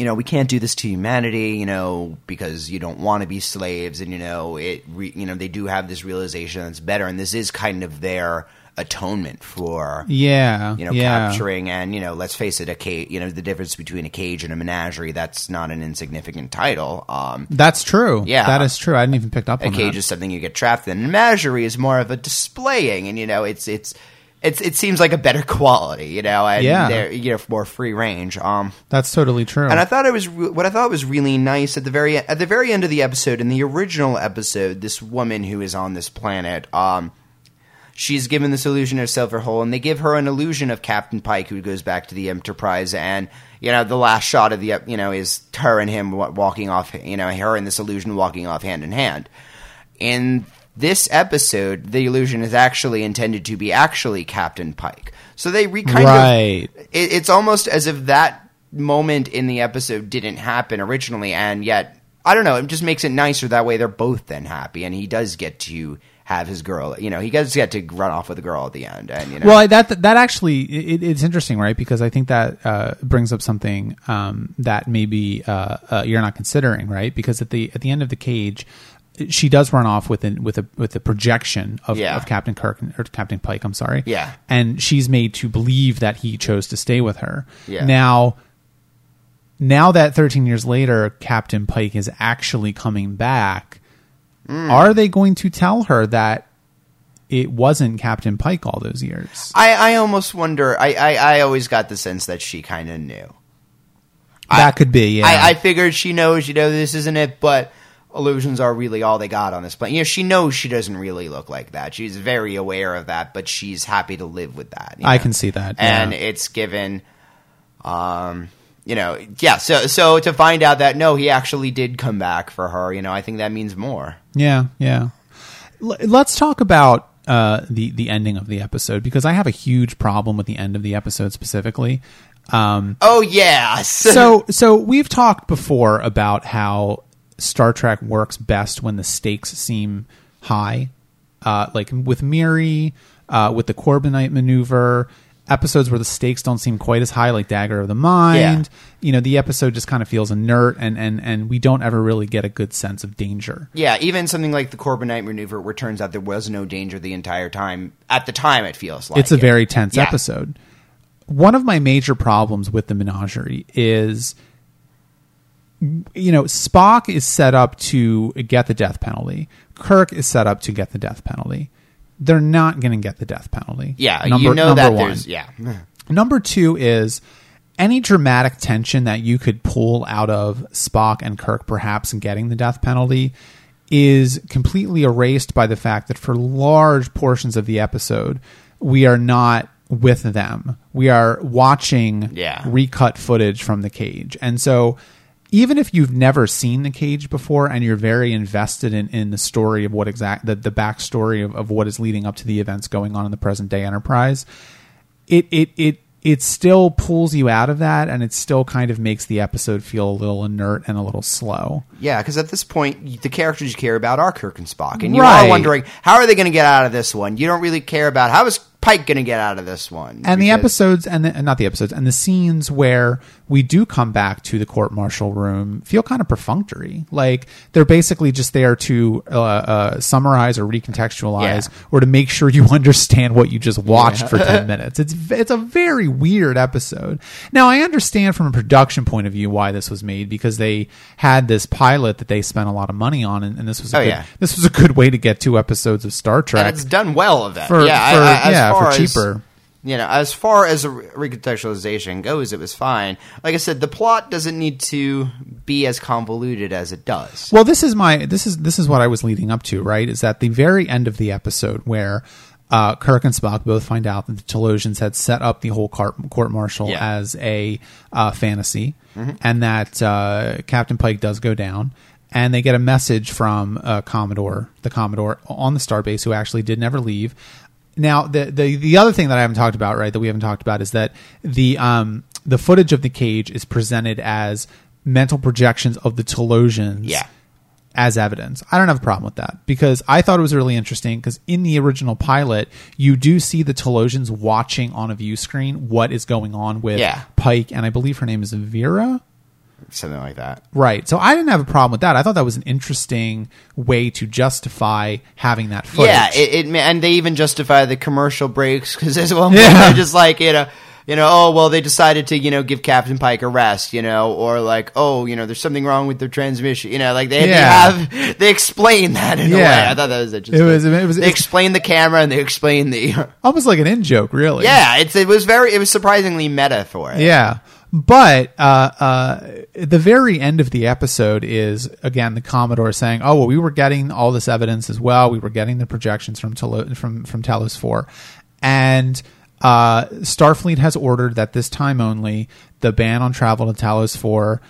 you know, we can't do this to humanity, you know, because you don't want to be slaves, and you know, it, re, you know, they do have this realization that's better, and this is kind of their atonement for Yeah, you know, yeah. capturing and you know, let's face it, a cage. You know, the difference between a cage and a menagerie. That's not an insignificant title. Um, That's true. Yeah. that is true. I didn't even pick up a cage that. is something you get trapped in. A menagerie is more of a displaying, and you know, it's it's it's it seems like a better quality, you know, and Yeah. they're you know more free range. Um, That's totally true. and I thought it was re- what I thought was really nice at the very at the very end of the episode. In the original episode, this woman who is on this planet, um, she's given this illusion of Silver Hole, and they give her an illusion of Captain Pike, who goes back to the Enterprise, and you know the last shot of the you know is her and him walking off, you know her and this illusion walking off hand in hand. In this episode, the illusion is actually intended to be actually Captain Pike. So they re- kind Right. of it, it's almost as if that moment in the episode didn't happen originally, and yet I don't know. It just makes it nicer that way. They're both then happy, and he does get to have his girl. You know, he does get to run off with a girl at the end, and you know, Well, I- that that actually it, it's interesting, right? Because I think that uh, brings up something um, that maybe uh, uh, you're not considering, right? Because at the at the end of the cage, she does run off with an, with a with a projection of, Yeah. of Captain Kirk or Captain Pike. I'm sorry. Yeah. and she's made to believe that he chose to stay with her. Yeah. Now. Now that 13 years later, Captain Pike is actually coming back, Hmm. are they going to tell her that it wasn't Captain Pike all those years? I, I almost wonder. I, I, I always got the sense that she kind of knew. That could be, yeah. I, I figured she knows. You know, this isn't it, but. Illusions are really all they got on this planet. You know, she knows she doesn't really look like that. She's very aware of that, but she's happy to live with that. you I know? can see that. and it's given um you know yeah so so to find out that no he actually did come back for her you know i think that means more yeah, yeah. L- let's talk about uh, the the ending of the episode because I have a huge problem with the end of the episode specifically. Um, oh yeah so so we've talked before about how Star Trek works best when the stakes seem high, uh, like with Miri, uh, with the Corbomite maneuver. Episodes where the stakes don't seem quite as high, like Dagger of the Mind. You know, the episode just kind of feels inert, and and and we don't ever really get a good sense of danger. yeah even something like the corbomite maneuver where it turns out there was no danger the entire time at the time it feels like it's a it. very tense Yeah. episode. One of my major problems with the menagerie is you know, Spock is set up to get the death penalty. Kirk is set up to get the death penalty. They're not going to get the death penalty. yeah Number- you know number that one. there's yeah Number two is any dramatic tension that you could pull out of Spock and Kirk perhaps in getting the death penalty is completely erased by the fact that for large portions of the episode, we are not with them. We are watching Yeah. recut footage from the cage. And so even if you've never seen the cage before and you're very invested in, in the story of what exact the, the backstory of, of what is leading up to the events going on in the present day enterprise, it it it it still pulls you out of that and it still kind of makes the episode feel a little inert and a little slow. Yeah, because at this point, the characters you care about are Kirk and Spock, and you Right. are wondering how are they going to get out of this one. You don't really care about how is Pike going to get out of this one. And the episodes and the, not the episodes and the scenes where we do come back to the court martial room feel kind of perfunctory. Like they're basically just there to uh, uh, summarize or recontextualize Yeah. or to make sure you understand what you just watched for 10 minutes. It's it's a very weird episode. Now I understand from a production point of view why this was made because they had this pilot that they spent a lot of money on and, and this was a Oh, good, yeah. this was a good way to get two episodes of Star Trek. and it's done well of that. For- yeah, for- I- I- yeah, for far as- cheaper. You know, as far as a recontextualization goes, it was fine. Like I said, the plot doesn't need to be as convoluted as it does. Well, this is my this is this is what I was leading up to, right? Is that the very end of the episode where uh, Kirk and Spock both find out that the Talosians had set up the whole court martial Yeah. Mm-hmm. as a uh, fantasy, and that uh, Captain Pike does go down. And they get a message from uh, Commodore, the Commodore on the starbase, who actually did never leave. Now, the, the the other thing that I haven't talked about, right, that we haven't talked about, is that the um the footage of the cage is presented as mental projections of the Talosians Yeah. as evidence. I don't have a problem with that because I thought it was really interesting because in the original pilot, you do see the Talosians watching on a view screen what is going on with Yeah. Pike, and I believe her name is Vera. Something like that. Right. So I didn't have a problem with that. I thought that was an interesting way to justify having that footage. Yeah, it, it and they even justify the commercial breaks because one point Yeah. they're just like you know, you know, oh well, they decided to you know give Captain Pike a rest, you know, or like oh you know, there's something wrong with their transmission, you know, like they, Yeah. they have they explain that in a way. I thought that was interesting. It was- it was- they explain the camera and they explain the Almost like an in joke, really. yeah. It's it was very it was surprisingly meta for it. Yeah. But uh, uh, the very end of the episode is again the Commodore saying, "Oh well, we were getting all this evidence as well. We were getting the projections from from from Talos Four, and uh, Starfleet has ordered that this time only the ban on travel to Talos Four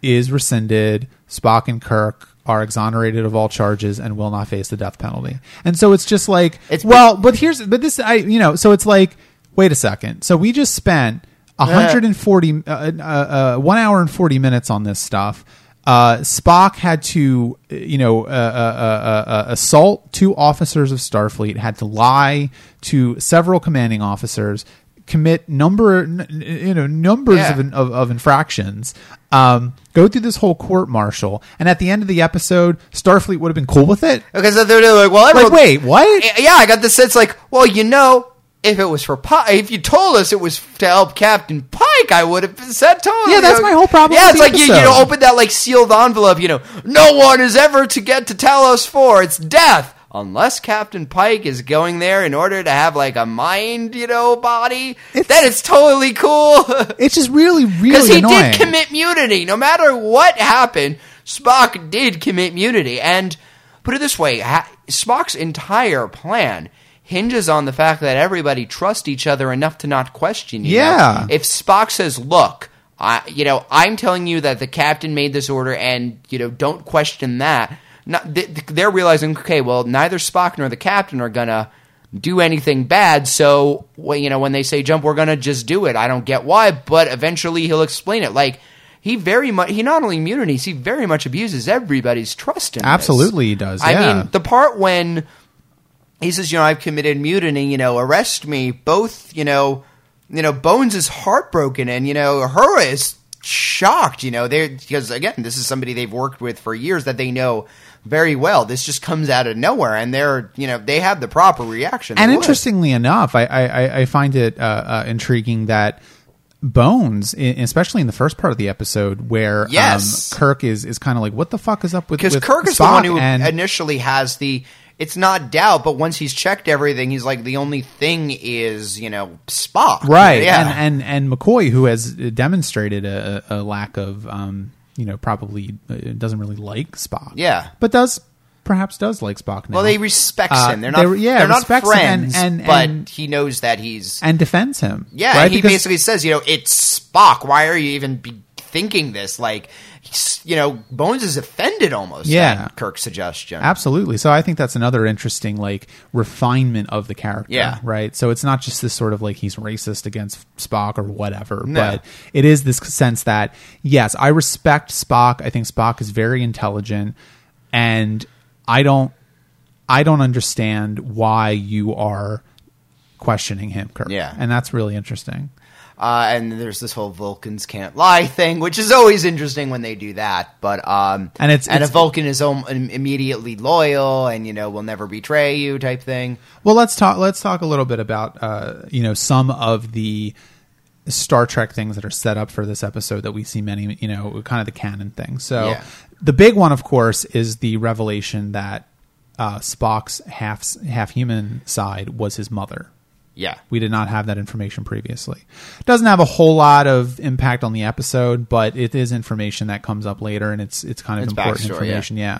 is rescinded. Spock and Kirk are exonerated of all charges and will not face the death penalty. And so it's just like, It's- well, but here's, but this, I, you know, so it's like, wait a second. So we just spent 140, uh, uh, uh, one hour and 40 minutes on this stuff. Uh, Spock had to, you know, uh, uh, uh, uh, assault two officers of Starfleet, had to lie to several commanding officers, commit number, you know, numbers Yeah. of, of, of infractions, um, go through this whole court martial, and at the end of the episode, Starfleet would have been cool with it. Because they're they're like, well, Like, everyone, wait, what? yeah, I got the sense like, well, you know, if it was for Pike, if you told us it was to help Captain Pike, I would have said totally. Yeah, that's my whole problem Yeah, it's like you, you know, open that like sealed envelope. You know, no one is ever to get to Talos Four. It's death. Unless Captain Pike is going there in order to have like a mind, you know, body, It's- then it's totally cool. It's just really, really cool. Because he annoying. did commit mutiny. No matter what happened, Spock did commit mutiny. And put it this way ha- Spock's entire plan hinges on the fact that everybody trusts each other enough to not question you. Yeah. If Spock says, look, I, you know, I'm telling you that the captain made this order and, you know, don't question that. Not, th- th- they're realizing, okay, well, neither Spock nor the captain are going to do anything bad. So, well, you know, when they say jump, we're going to just do it. I don't get why, but eventually he'll explain it. Like, he very much, he not only mutinies, he very much abuses everybody's trust in this. Absolutely he does, I mean, the part when he says, you know, I've committed mutiny, you know, arrest me, both, you know, you know, Bones is heartbroken and, you know, Uhura is shocked, you know, they because again, this is somebody they've worked with for years that they know very well. This just comes out of nowhere and they're, you know, they have the proper reaction. and would. interestingly enough, I, I, I- I find it uh, uh, intriguing that Bones, especially in the first part of the episode, where Yes. um, Kirk is is kind of like, "What the fuck is up with?" because Kirk is Spock? the one who and initially has the. It's not doubt, but once he's checked everything, he's like the only thing is you know Spock, right Yeah, and, and and McCoy who has demonstrated a, a lack of um you know probably uh, doesn't really like Spock Yeah. but does perhaps does like Spock now well, they respect Uh, him. They're not. they- yeah, they're not him and- friends, and- but and- he knows that he's. and defends him yeah, right? he Because- basically says, you know, it's Spock. Why are you even be thinking this? Like, you know, Bones is offended almost. Yeah. at Kirk's suggestion. Absolutely. So I think that's another interesting like refinement of the character. Yeah. Right. So it's not just this sort of like he's racist against Spock or whatever, No. but it is this sense that yes, I respect Spock. I think Spock is very intelligent, and I don't, I don't understand why you are questioning him, Kirk. Yeah. and that's really interesting. Uh, and there's this whole Vulcans can't lie thing, which is always interesting when they do that. But um, And it's- and it's- a Vulcan is om- immediately loyal, and you know will never betray you, type thing. Well, let's talk. Let's talk a little bit about uh, you know some of the Star Trek things that are set up for this episode that we see many you know kind of the canon things. So Yeah. the big one, of course, is the revelation that uh, Spock's half half human side was his mother. Yeah, We did not have that information previously. Doesn't have a whole lot of impact on the episode, but it is information that comes up later, and it's it's kind of It's important backstory, yeah. information. Yeah.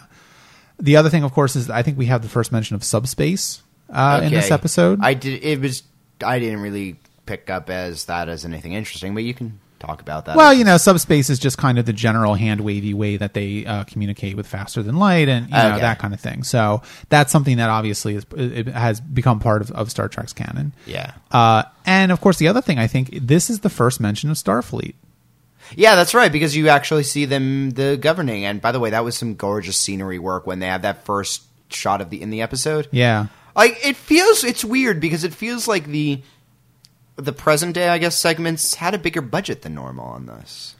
The other thing, of course, is I think we have the first mention of subspace uh, in this episode. I did. It was. I didn't really pick up as that as anything interesting, but you can talk about that. well, you know, subspace is just kind of the general hand wavy way that they uh, communicate with faster than light, and you know Okay. that kind of thing. So that's something that obviously is, it has become part of, of Star Trek's canon. Yeah. Uh, and of course, the other thing I think this is the first mention of Starfleet. Yeah, that's right. Because you actually see them the governing. And by the way, that was some gorgeous scenery work when they had that first shot of the in the episode. Yeah. Like it feels it's weird because it feels like the the present day, I guess, segments had a bigger budget than normal on this.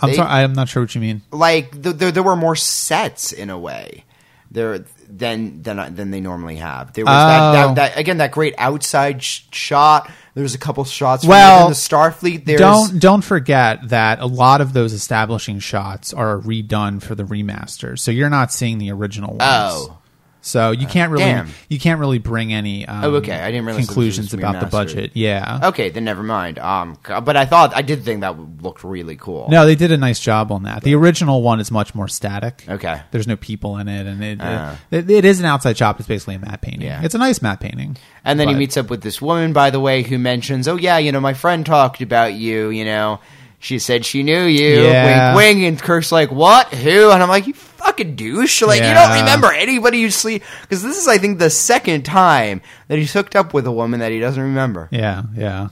I'm They- sorry, I'm not sure what you mean. Like th- there there were more sets in a way. There than than uh, than they normally have. There was that, Oh. that, that again that great outside sh- shot. There was a couple shots Well, the Starfleet. There's, don't don't forget that a lot of those establishing shots are redone for the remasters, so you're not seeing the original ones. Oh. So you can't really damn. you can't really bring any um, Oh, okay. I didn't realize conclusions about the remastered. budget. Yeah, Okay, then never mind. Um, but I thought I did think that looked really cool. no, they did a nice job on that. The original one is much more static. Okay. there's no people in it, and it, Ah. it, it is an outside shot. It's basically a matte painting. Yeah. it's a nice matte painting. And then he meets up with this woman, by the way, who mentions, "Oh yeah, you know, my friend talked about you. You know, she said she knew you. Yeah. Wink, wink." And Kirk's like, "What? Who?" And I'm like, "You fucking douche! Like you don't remember anybody you sleep because this is, I think, the second time that he's hooked up with a woman that he doesn't remember. Yeah, yeah.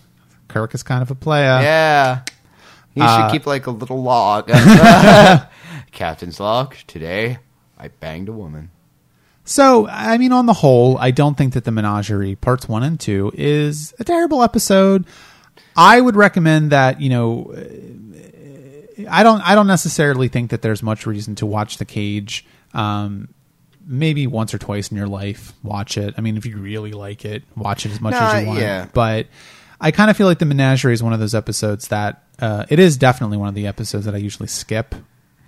Kirk is kind of a player. Yeah, he Uh, should keep like a little log. Captain's log. Today, I banged a woman. So, I mean, on the whole, I don't think that the Menagerie parts one and two is a terrible episode. I would recommend that you know, uh, I don't, I don't necessarily think that there's much reason to watch The Cage. Um, maybe once or twice in your life, watch it. I mean, if you really like it, watch it as much as you want. yeah. But I kind of feel like the Menagerie is one of those episodes that uh, it is definitely one of the episodes that I usually skip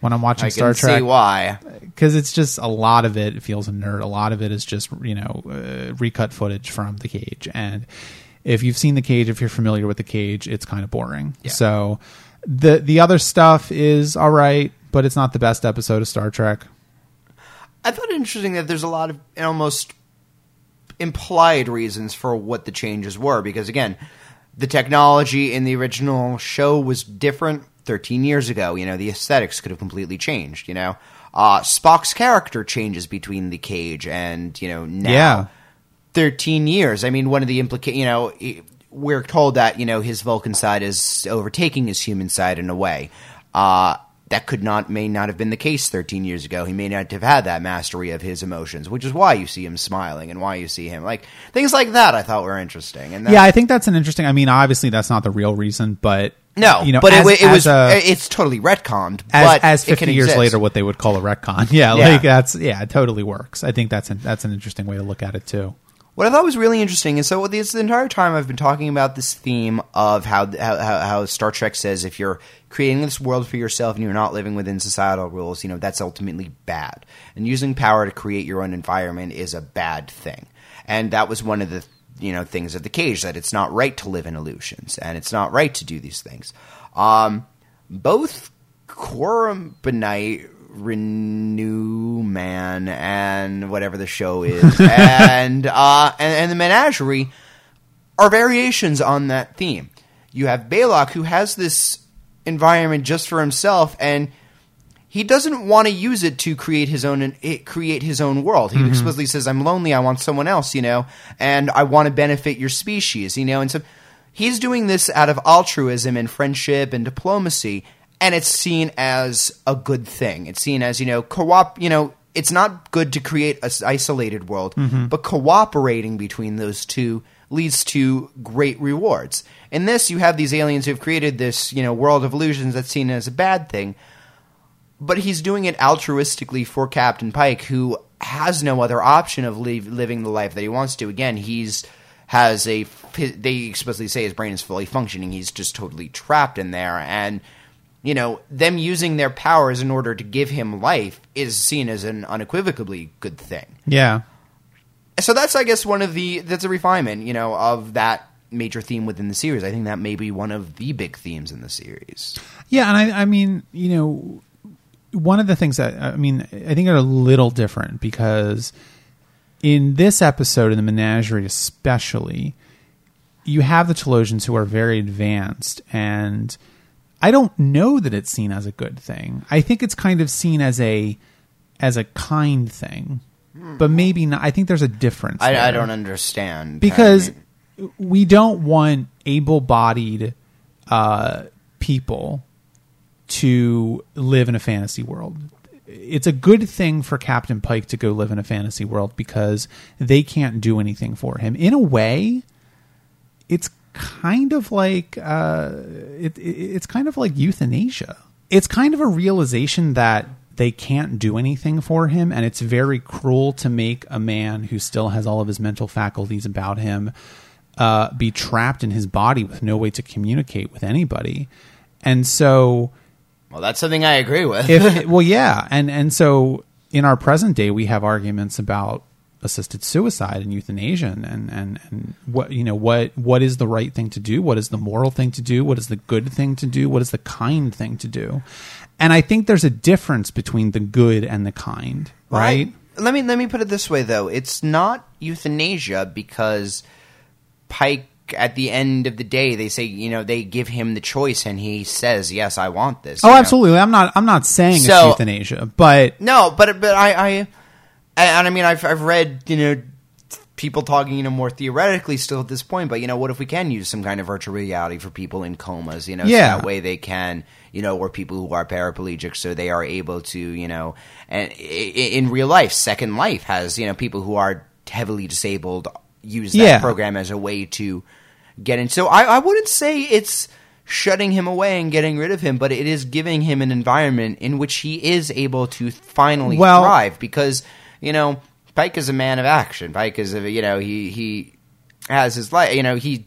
when I'm watching I Star can Trek see why. because it's just a lot of it feels a nerd. A lot of it is just you know uh, recut footage from the cage, and if you've seen the cage, if you're familiar with the cage, it's kind of boring. So the the other stuff is all right, but it's not the best episode of Star Trek. I thought it interesting that there's a lot of almost implied reasons for what the changes were because again, the technology in the original show was different 13 years ago. You know, the aesthetics could have completely changed, you know. Uh, Spock's character changes between the cage and, you know, now. Yeah. 13 years. I mean, one of the implica you know, we're told that, you know, his Vulcan side is overtaking his human side in a way. Uh, that could not, may not have been the case 13 years ago. He may not have had that mastery of his emotions, which is why you see him smiling and why you see him, like, things like that I thought were interesting. And Yeah, I think that's an interesting. I mean, obviously that's not the real reason, but no, you know, but as, it, it as was, a- it's totally retconned, as, but as it 50 can years exist. later, what they would call a retcon. Yeah, Yeah. like that's yeah, it totally works. I think that's an, that's an interesting way to look at it too. What I thought was really interesting is so this the entire time I've been talking about this theme of how how, how Star Trek says if you're creating this world for yourself and you're not living within societal rules, you know that's ultimately bad. And using power to create your own environment is a bad thing. And that was one of the you know things of the cage that it's not right to live in illusions and it's not right to do these things. Um, both Corumbinite Renew Man and whatever the show is, and, uh, and and the Menagerie are variations on that theme. You have Balok who has this environment just for himself, and he doesn't want to use it to create his own eh, create his own world. He explicitly says, "I'm lonely. I want someone else," you know, and I want to benefit your species, you know, and so he's doing this out of altruism and friendship and diplomacy, and it's seen as a good thing. It's seen as you know, co-op. You know, it's not good to create an isolated world, mm-hmm. but cooperating between those two leads to great rewards. In this, you have these aliens who've created this, you know, world of illusions that's seen as a bad thing but he's doing it altruistically for Captain Pike, who has no other option of live, living the life that he wants to. Again, he's has a they explicitly say his brain is fully functioning. He's just totally trapped in there, and you know them using their powers in order to give him life is seen as an unequivocally good thing. Yeah, So that's, I guess, one of the that's a refinement, you know, of that major theme within the series. I think that may be one of the big themes in the series. Yeah, and I, I mean, you know, one of the things that I mean, I think are a little different because in this episode in the menagerie especially you have the Talosians who are very advanced and I don't know that it's seen as a good thing. I think it's kind of seen as a as a kind thing. But maybe not I think there's a difference. I, I don't understand because we don't want able-bodied uh, people to live in a fantasy world. It's a good thing for Captain Pike to go live in a fantasy world because they can't do anything for him. In a way, it's kind of like uh, it, it, it's kind of like euthanasia. It's kind of a realization that they can't do anything for him, and it's very cruel to make a man who still has all of his mental faculties about him uh, be trapped in his body with no way to communicate with anybody. And so, well, that's something I agree with. if well, yeah, and and so in our present day, we have arguments about assisted suicide and euthanasia and, and and what you know what what is the right thing to do what is the moral thing to do what is the good thing to do what is the kind thing to do and i think there's a difference between the good and the kind right let me let me put it this way though. It's not euthanasia because Pike at the end of the day they say, you know, they give him the choice and he says, "Yes, I want this." oh you know? absolutely i'm not i'm not saying it's euthanasia but No, but but I I and I mean I've I've read you know people talking you know more theoretically still at this point, but you know what if we can use some kind of virtual reality for people in comas, you know, Yeah. so that way they can you know or people who are paraplegic so they are able to you know and in real life Second Life has you know people who are heavily disabled use that Yeah. program as a way to get in. So I I wouldn't say it's shutting him away and getting rid of him, but it is giving him an environment in which he is able to finally Well- thrive because you know Pike is a man of action. Pike is a you know he he has his life. You know he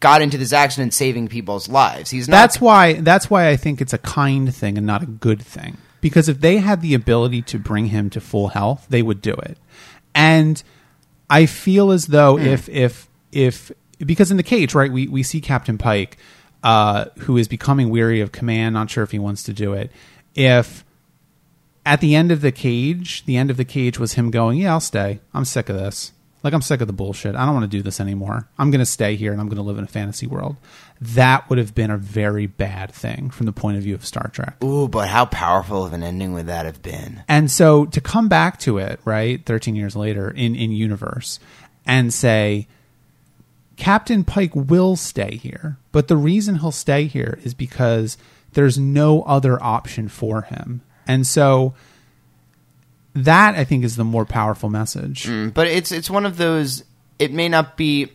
got into this accident saving people's lives. He's not. that's why that's why I think it's a kind thing and not a good thing. Because if they had the ability to bring him to full health, they would do it. And I feel as though Hmm. if if if because in the cage, right, we we see Captain Pike, uh, who is becoming weary of command, not sure if he wants to do it. If at the end of the cage, the end of the cage was him going, "Yeah, I'll stay. I'm sick of this. Like I'm sick of the bullshit. I don't want to do this anymore. I'm going to stay here and I'm going to live in a fantasy world." That would have been a very bad thing from the point of view of Star Trek. Ooh, but how powerful of an ending would that have been? And so to come back to it, right, 13 years later in in universe and say Captain Pike will stay here, but the reason he'll stay here is because there's no other option for him. And so that I think is the more powerful message. Mm, but it's it's one of those. It may not be.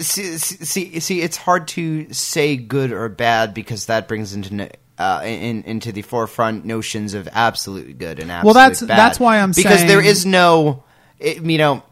See, see, see, it's hard to say good or bad because that brings into uh, in, into the forefront notions of absolute good and absolute Well, that's- bad. that's why I'm saying because saying- there is no, it, you know,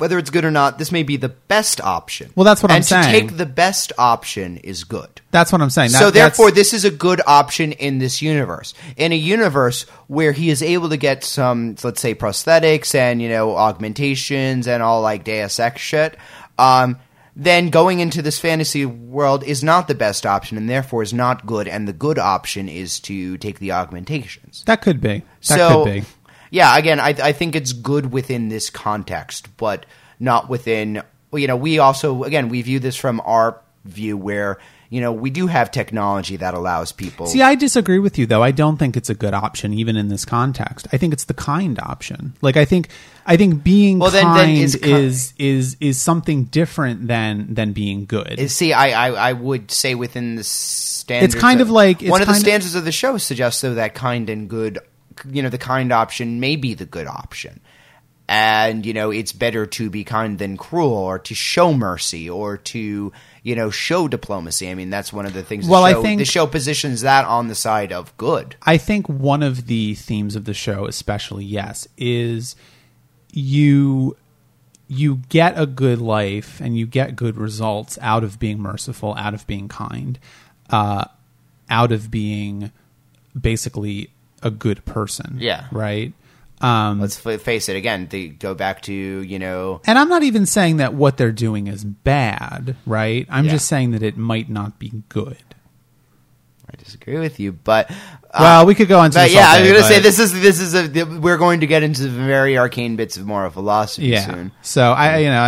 whether it's good or not. This may be the best option. Well, that's what I'm and saying. to take the best option is good. That's what I'm saying. That- so that's- therefore, this is a good option in this universe. In a universe where he is able to get some, let's say, prosthetics and you know augmentations and all like Deus Ex shit, um, then going into this fantasy world is not the best option, and therefore is not good. And the good option is to take the augmentations. that could be. That so, could be. Yeah, again, I, I think it's good within this context, but not within. You know, we also again we view this from our view where you know we do have technology that allows people. See, I disagree with you though. I don't think it's a good option even in this context. I think it's the kind option. Like I think I think being Well, then- then kind is is, is is something different than than being good. Is- See, I, I, I would say within the standards. It's kind of like- it's one of the kind of- standards of the show suggests though that kind and good, you know, the kind option may be the good option, and you know it's better to be kind than cruel, or to show mercy, or to you know show diplomacy. I mean, that's one of the things. Well, the I think- the show positions that on the side of good. I think one of the themes of the show, especially yes, is you you get a good life and you get good results out of being merciful, out of being kind, uh, out of being basically a good person. Yeah. Right. Um, Let's f- face it again. They go back to you know. and I'm not even saying that what they're doing is bad, right? I'm Yeah. just saying that it might not be good. I disagree with you, but uh, Well, we could go into But yeah, I was gonna say this is this is a we're going to get into the very arcane bits of moral philosophy Yeah. soon. So I, you know,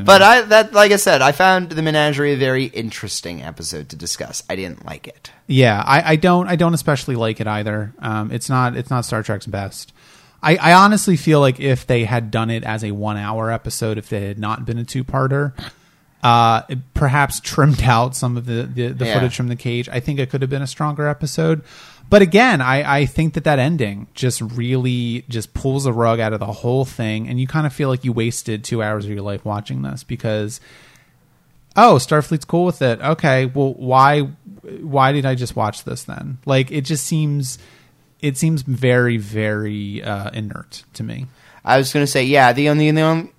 I, But I that like I said, I found the menagerie a very interesting episode to discuss. I didn't like it. Yeah, I, I don't I don't especially like it either. Um, it's not it's not Star Trek's best. I, I honestly feel like if they had done it as a one hour episode, if they had not been a two parter, uh, perhaps trimmed out some of the, the, the Yeah. footage from the cage, I think it could have been a stronger episode. But again, I, I think that that ending just really just pulls the rug out of the whole thing, and you kind of feel like you wasted two hours of your life watching this because oh starfleet's cool with it. Okay well why why did i just watch this then? Like it just seems it seems very very uh, inert to me. I was gonna say, yeah, the only the only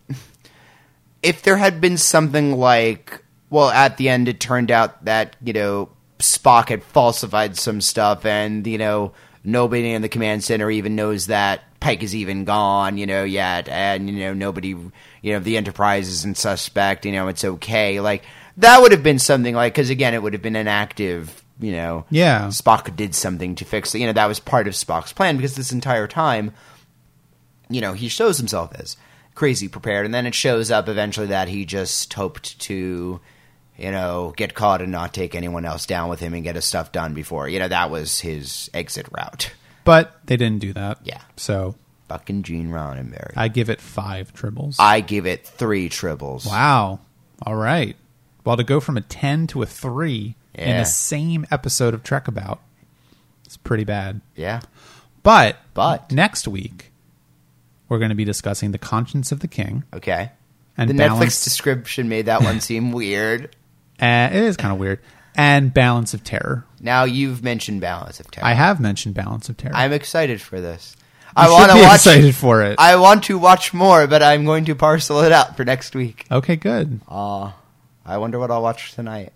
if there had been something like well, at the end it turned out that, you know, Spock had falsified some stuff and, you know, nobody in the command center even knows that Pike is even gone, you know, yet and you know, nobody you know, the Enterprise isn't suspect, you know, it's okay. Like that would have been something like because again it would have been an active you know Yeah. Spock did something to fix it. You know, that was part of Spock's plan because this entire time you know, he shows himself as crazy prepared, and then it shows up eventually that he just hoped to, you know, get caught and not take anyone else down with him and get his stuff done before. You know, that was his exit route. but they didn't do that Yeah. so Fucking Gene Roddenberry. i give it five tribbles I give it three tribbles. wow all right well to go from a 10 to a 3 in the same episode of trek about it's pretty bad Yeah. but But- next week we're going to be discussing the conscience of the king Okay. and the balance Netflix description made that one seem weird. Uh, it is kind of weird. And Balance of Terror. Now you've mentioned Balance of Terror. I have mentioned Balance of Terror. I'm excited for this. You I want to watch. excited for it. I want to watch more, but I'm going to parcel it out for next week. okay, good. Uh, I wonder what I'll watch tonight.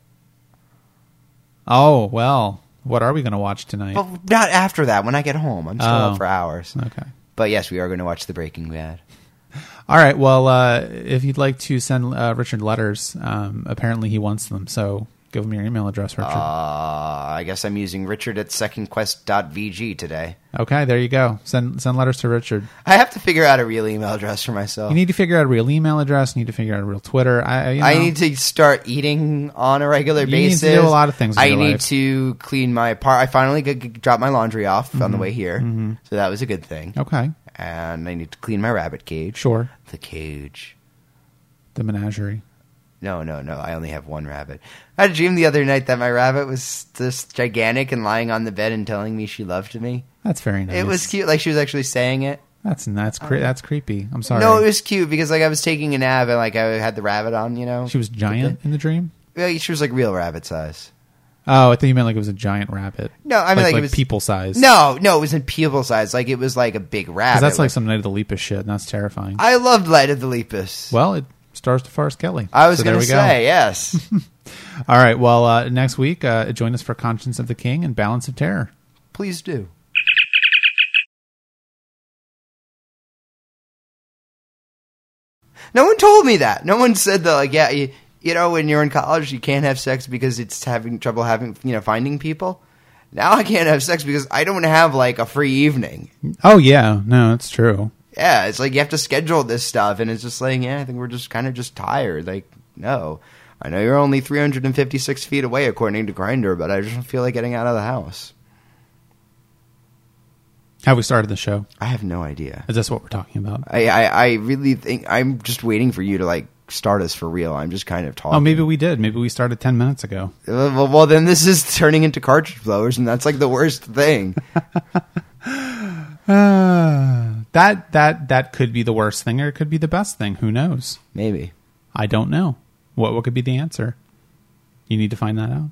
Oh well, what are we going to watch tonight? But not after that. When I get home, I'm still Oh. up for hours. Okay. But yes, we are going to watch The Breaking Bad. All right. Well, uh, if you'd like to send uh, Richard letters, um, apparently he wants them. So give him your email address, Richard. Uh, I guess I'm using Richard at secondquest.vg today. okay, there you go. Send send letters to Richard. I have to figure out a real email address for myself. You need to figure out a real email address. You need to figure out a real Twitter. I, I, you I need to start eating on a regular You need to basis. do a lot of things I need life. to clean my part. I finally g- g- dropped my laundry off on the Mm-hmm. way here, so that was a good thing. Okay. And I need to clean my rabbit cage. Sure. The cage. The menagerie. No, no, no. I only have one rabbit. I had a dream the other night that my rabbit was just gigantic and lying on the bed and telling me she loved me. That's very nice. It was cute, like she was actually saying it. That's that's cre- um, that's creepy. I'm sorry. No, it was cute because like I was taking a nap and like I had the rabbit on, you know. she was giant in the dream. Yeah, she was like real rabbit size. Oh, I thought you meant like it was a giant rabbit. No, I mean like, like, it was people size. No, no, it wasn't people size. Like it was like a big rabbit. that's like some Night of the Lepus shit, and that's terrifying. I loved Night of the Lepus. well, it stars DeForest Kelley. I was So going to go. say yes. All right. Well, uh, next week, uh, join us for Conscience of the King and Balance of Terror. Please do. No one told me that. No one said that. Like, yeah, you, you know, when you're in college, you can't have sex because it's having trouble having, you know, finding people. Now I can't have sex because I don't have like a free evening. Oh yeah, no, it's true. Yeah, it's like you have to schedule this stuff, and it's just like, yeah, I think we're just kind of just tired. Like, no, I know you're only 356 feet away according to Grindr, but I just don't feel like getting out of the house. Have we started the show? I have no idea. Is this what we're talking about? I, I, I really think I'm just waiting for you to like start us for real. I'm just kind of talking. Oh, maybe we did. Maybe we started ten minutes ago. Uh, Well, well, then this is turning into cartridge blowers, and that's like the worst thing. Uh, that that that could be the worst thing, or it could be the best thing. Who knows? maybe. I don't know. What what could be the answer? You need to find that out.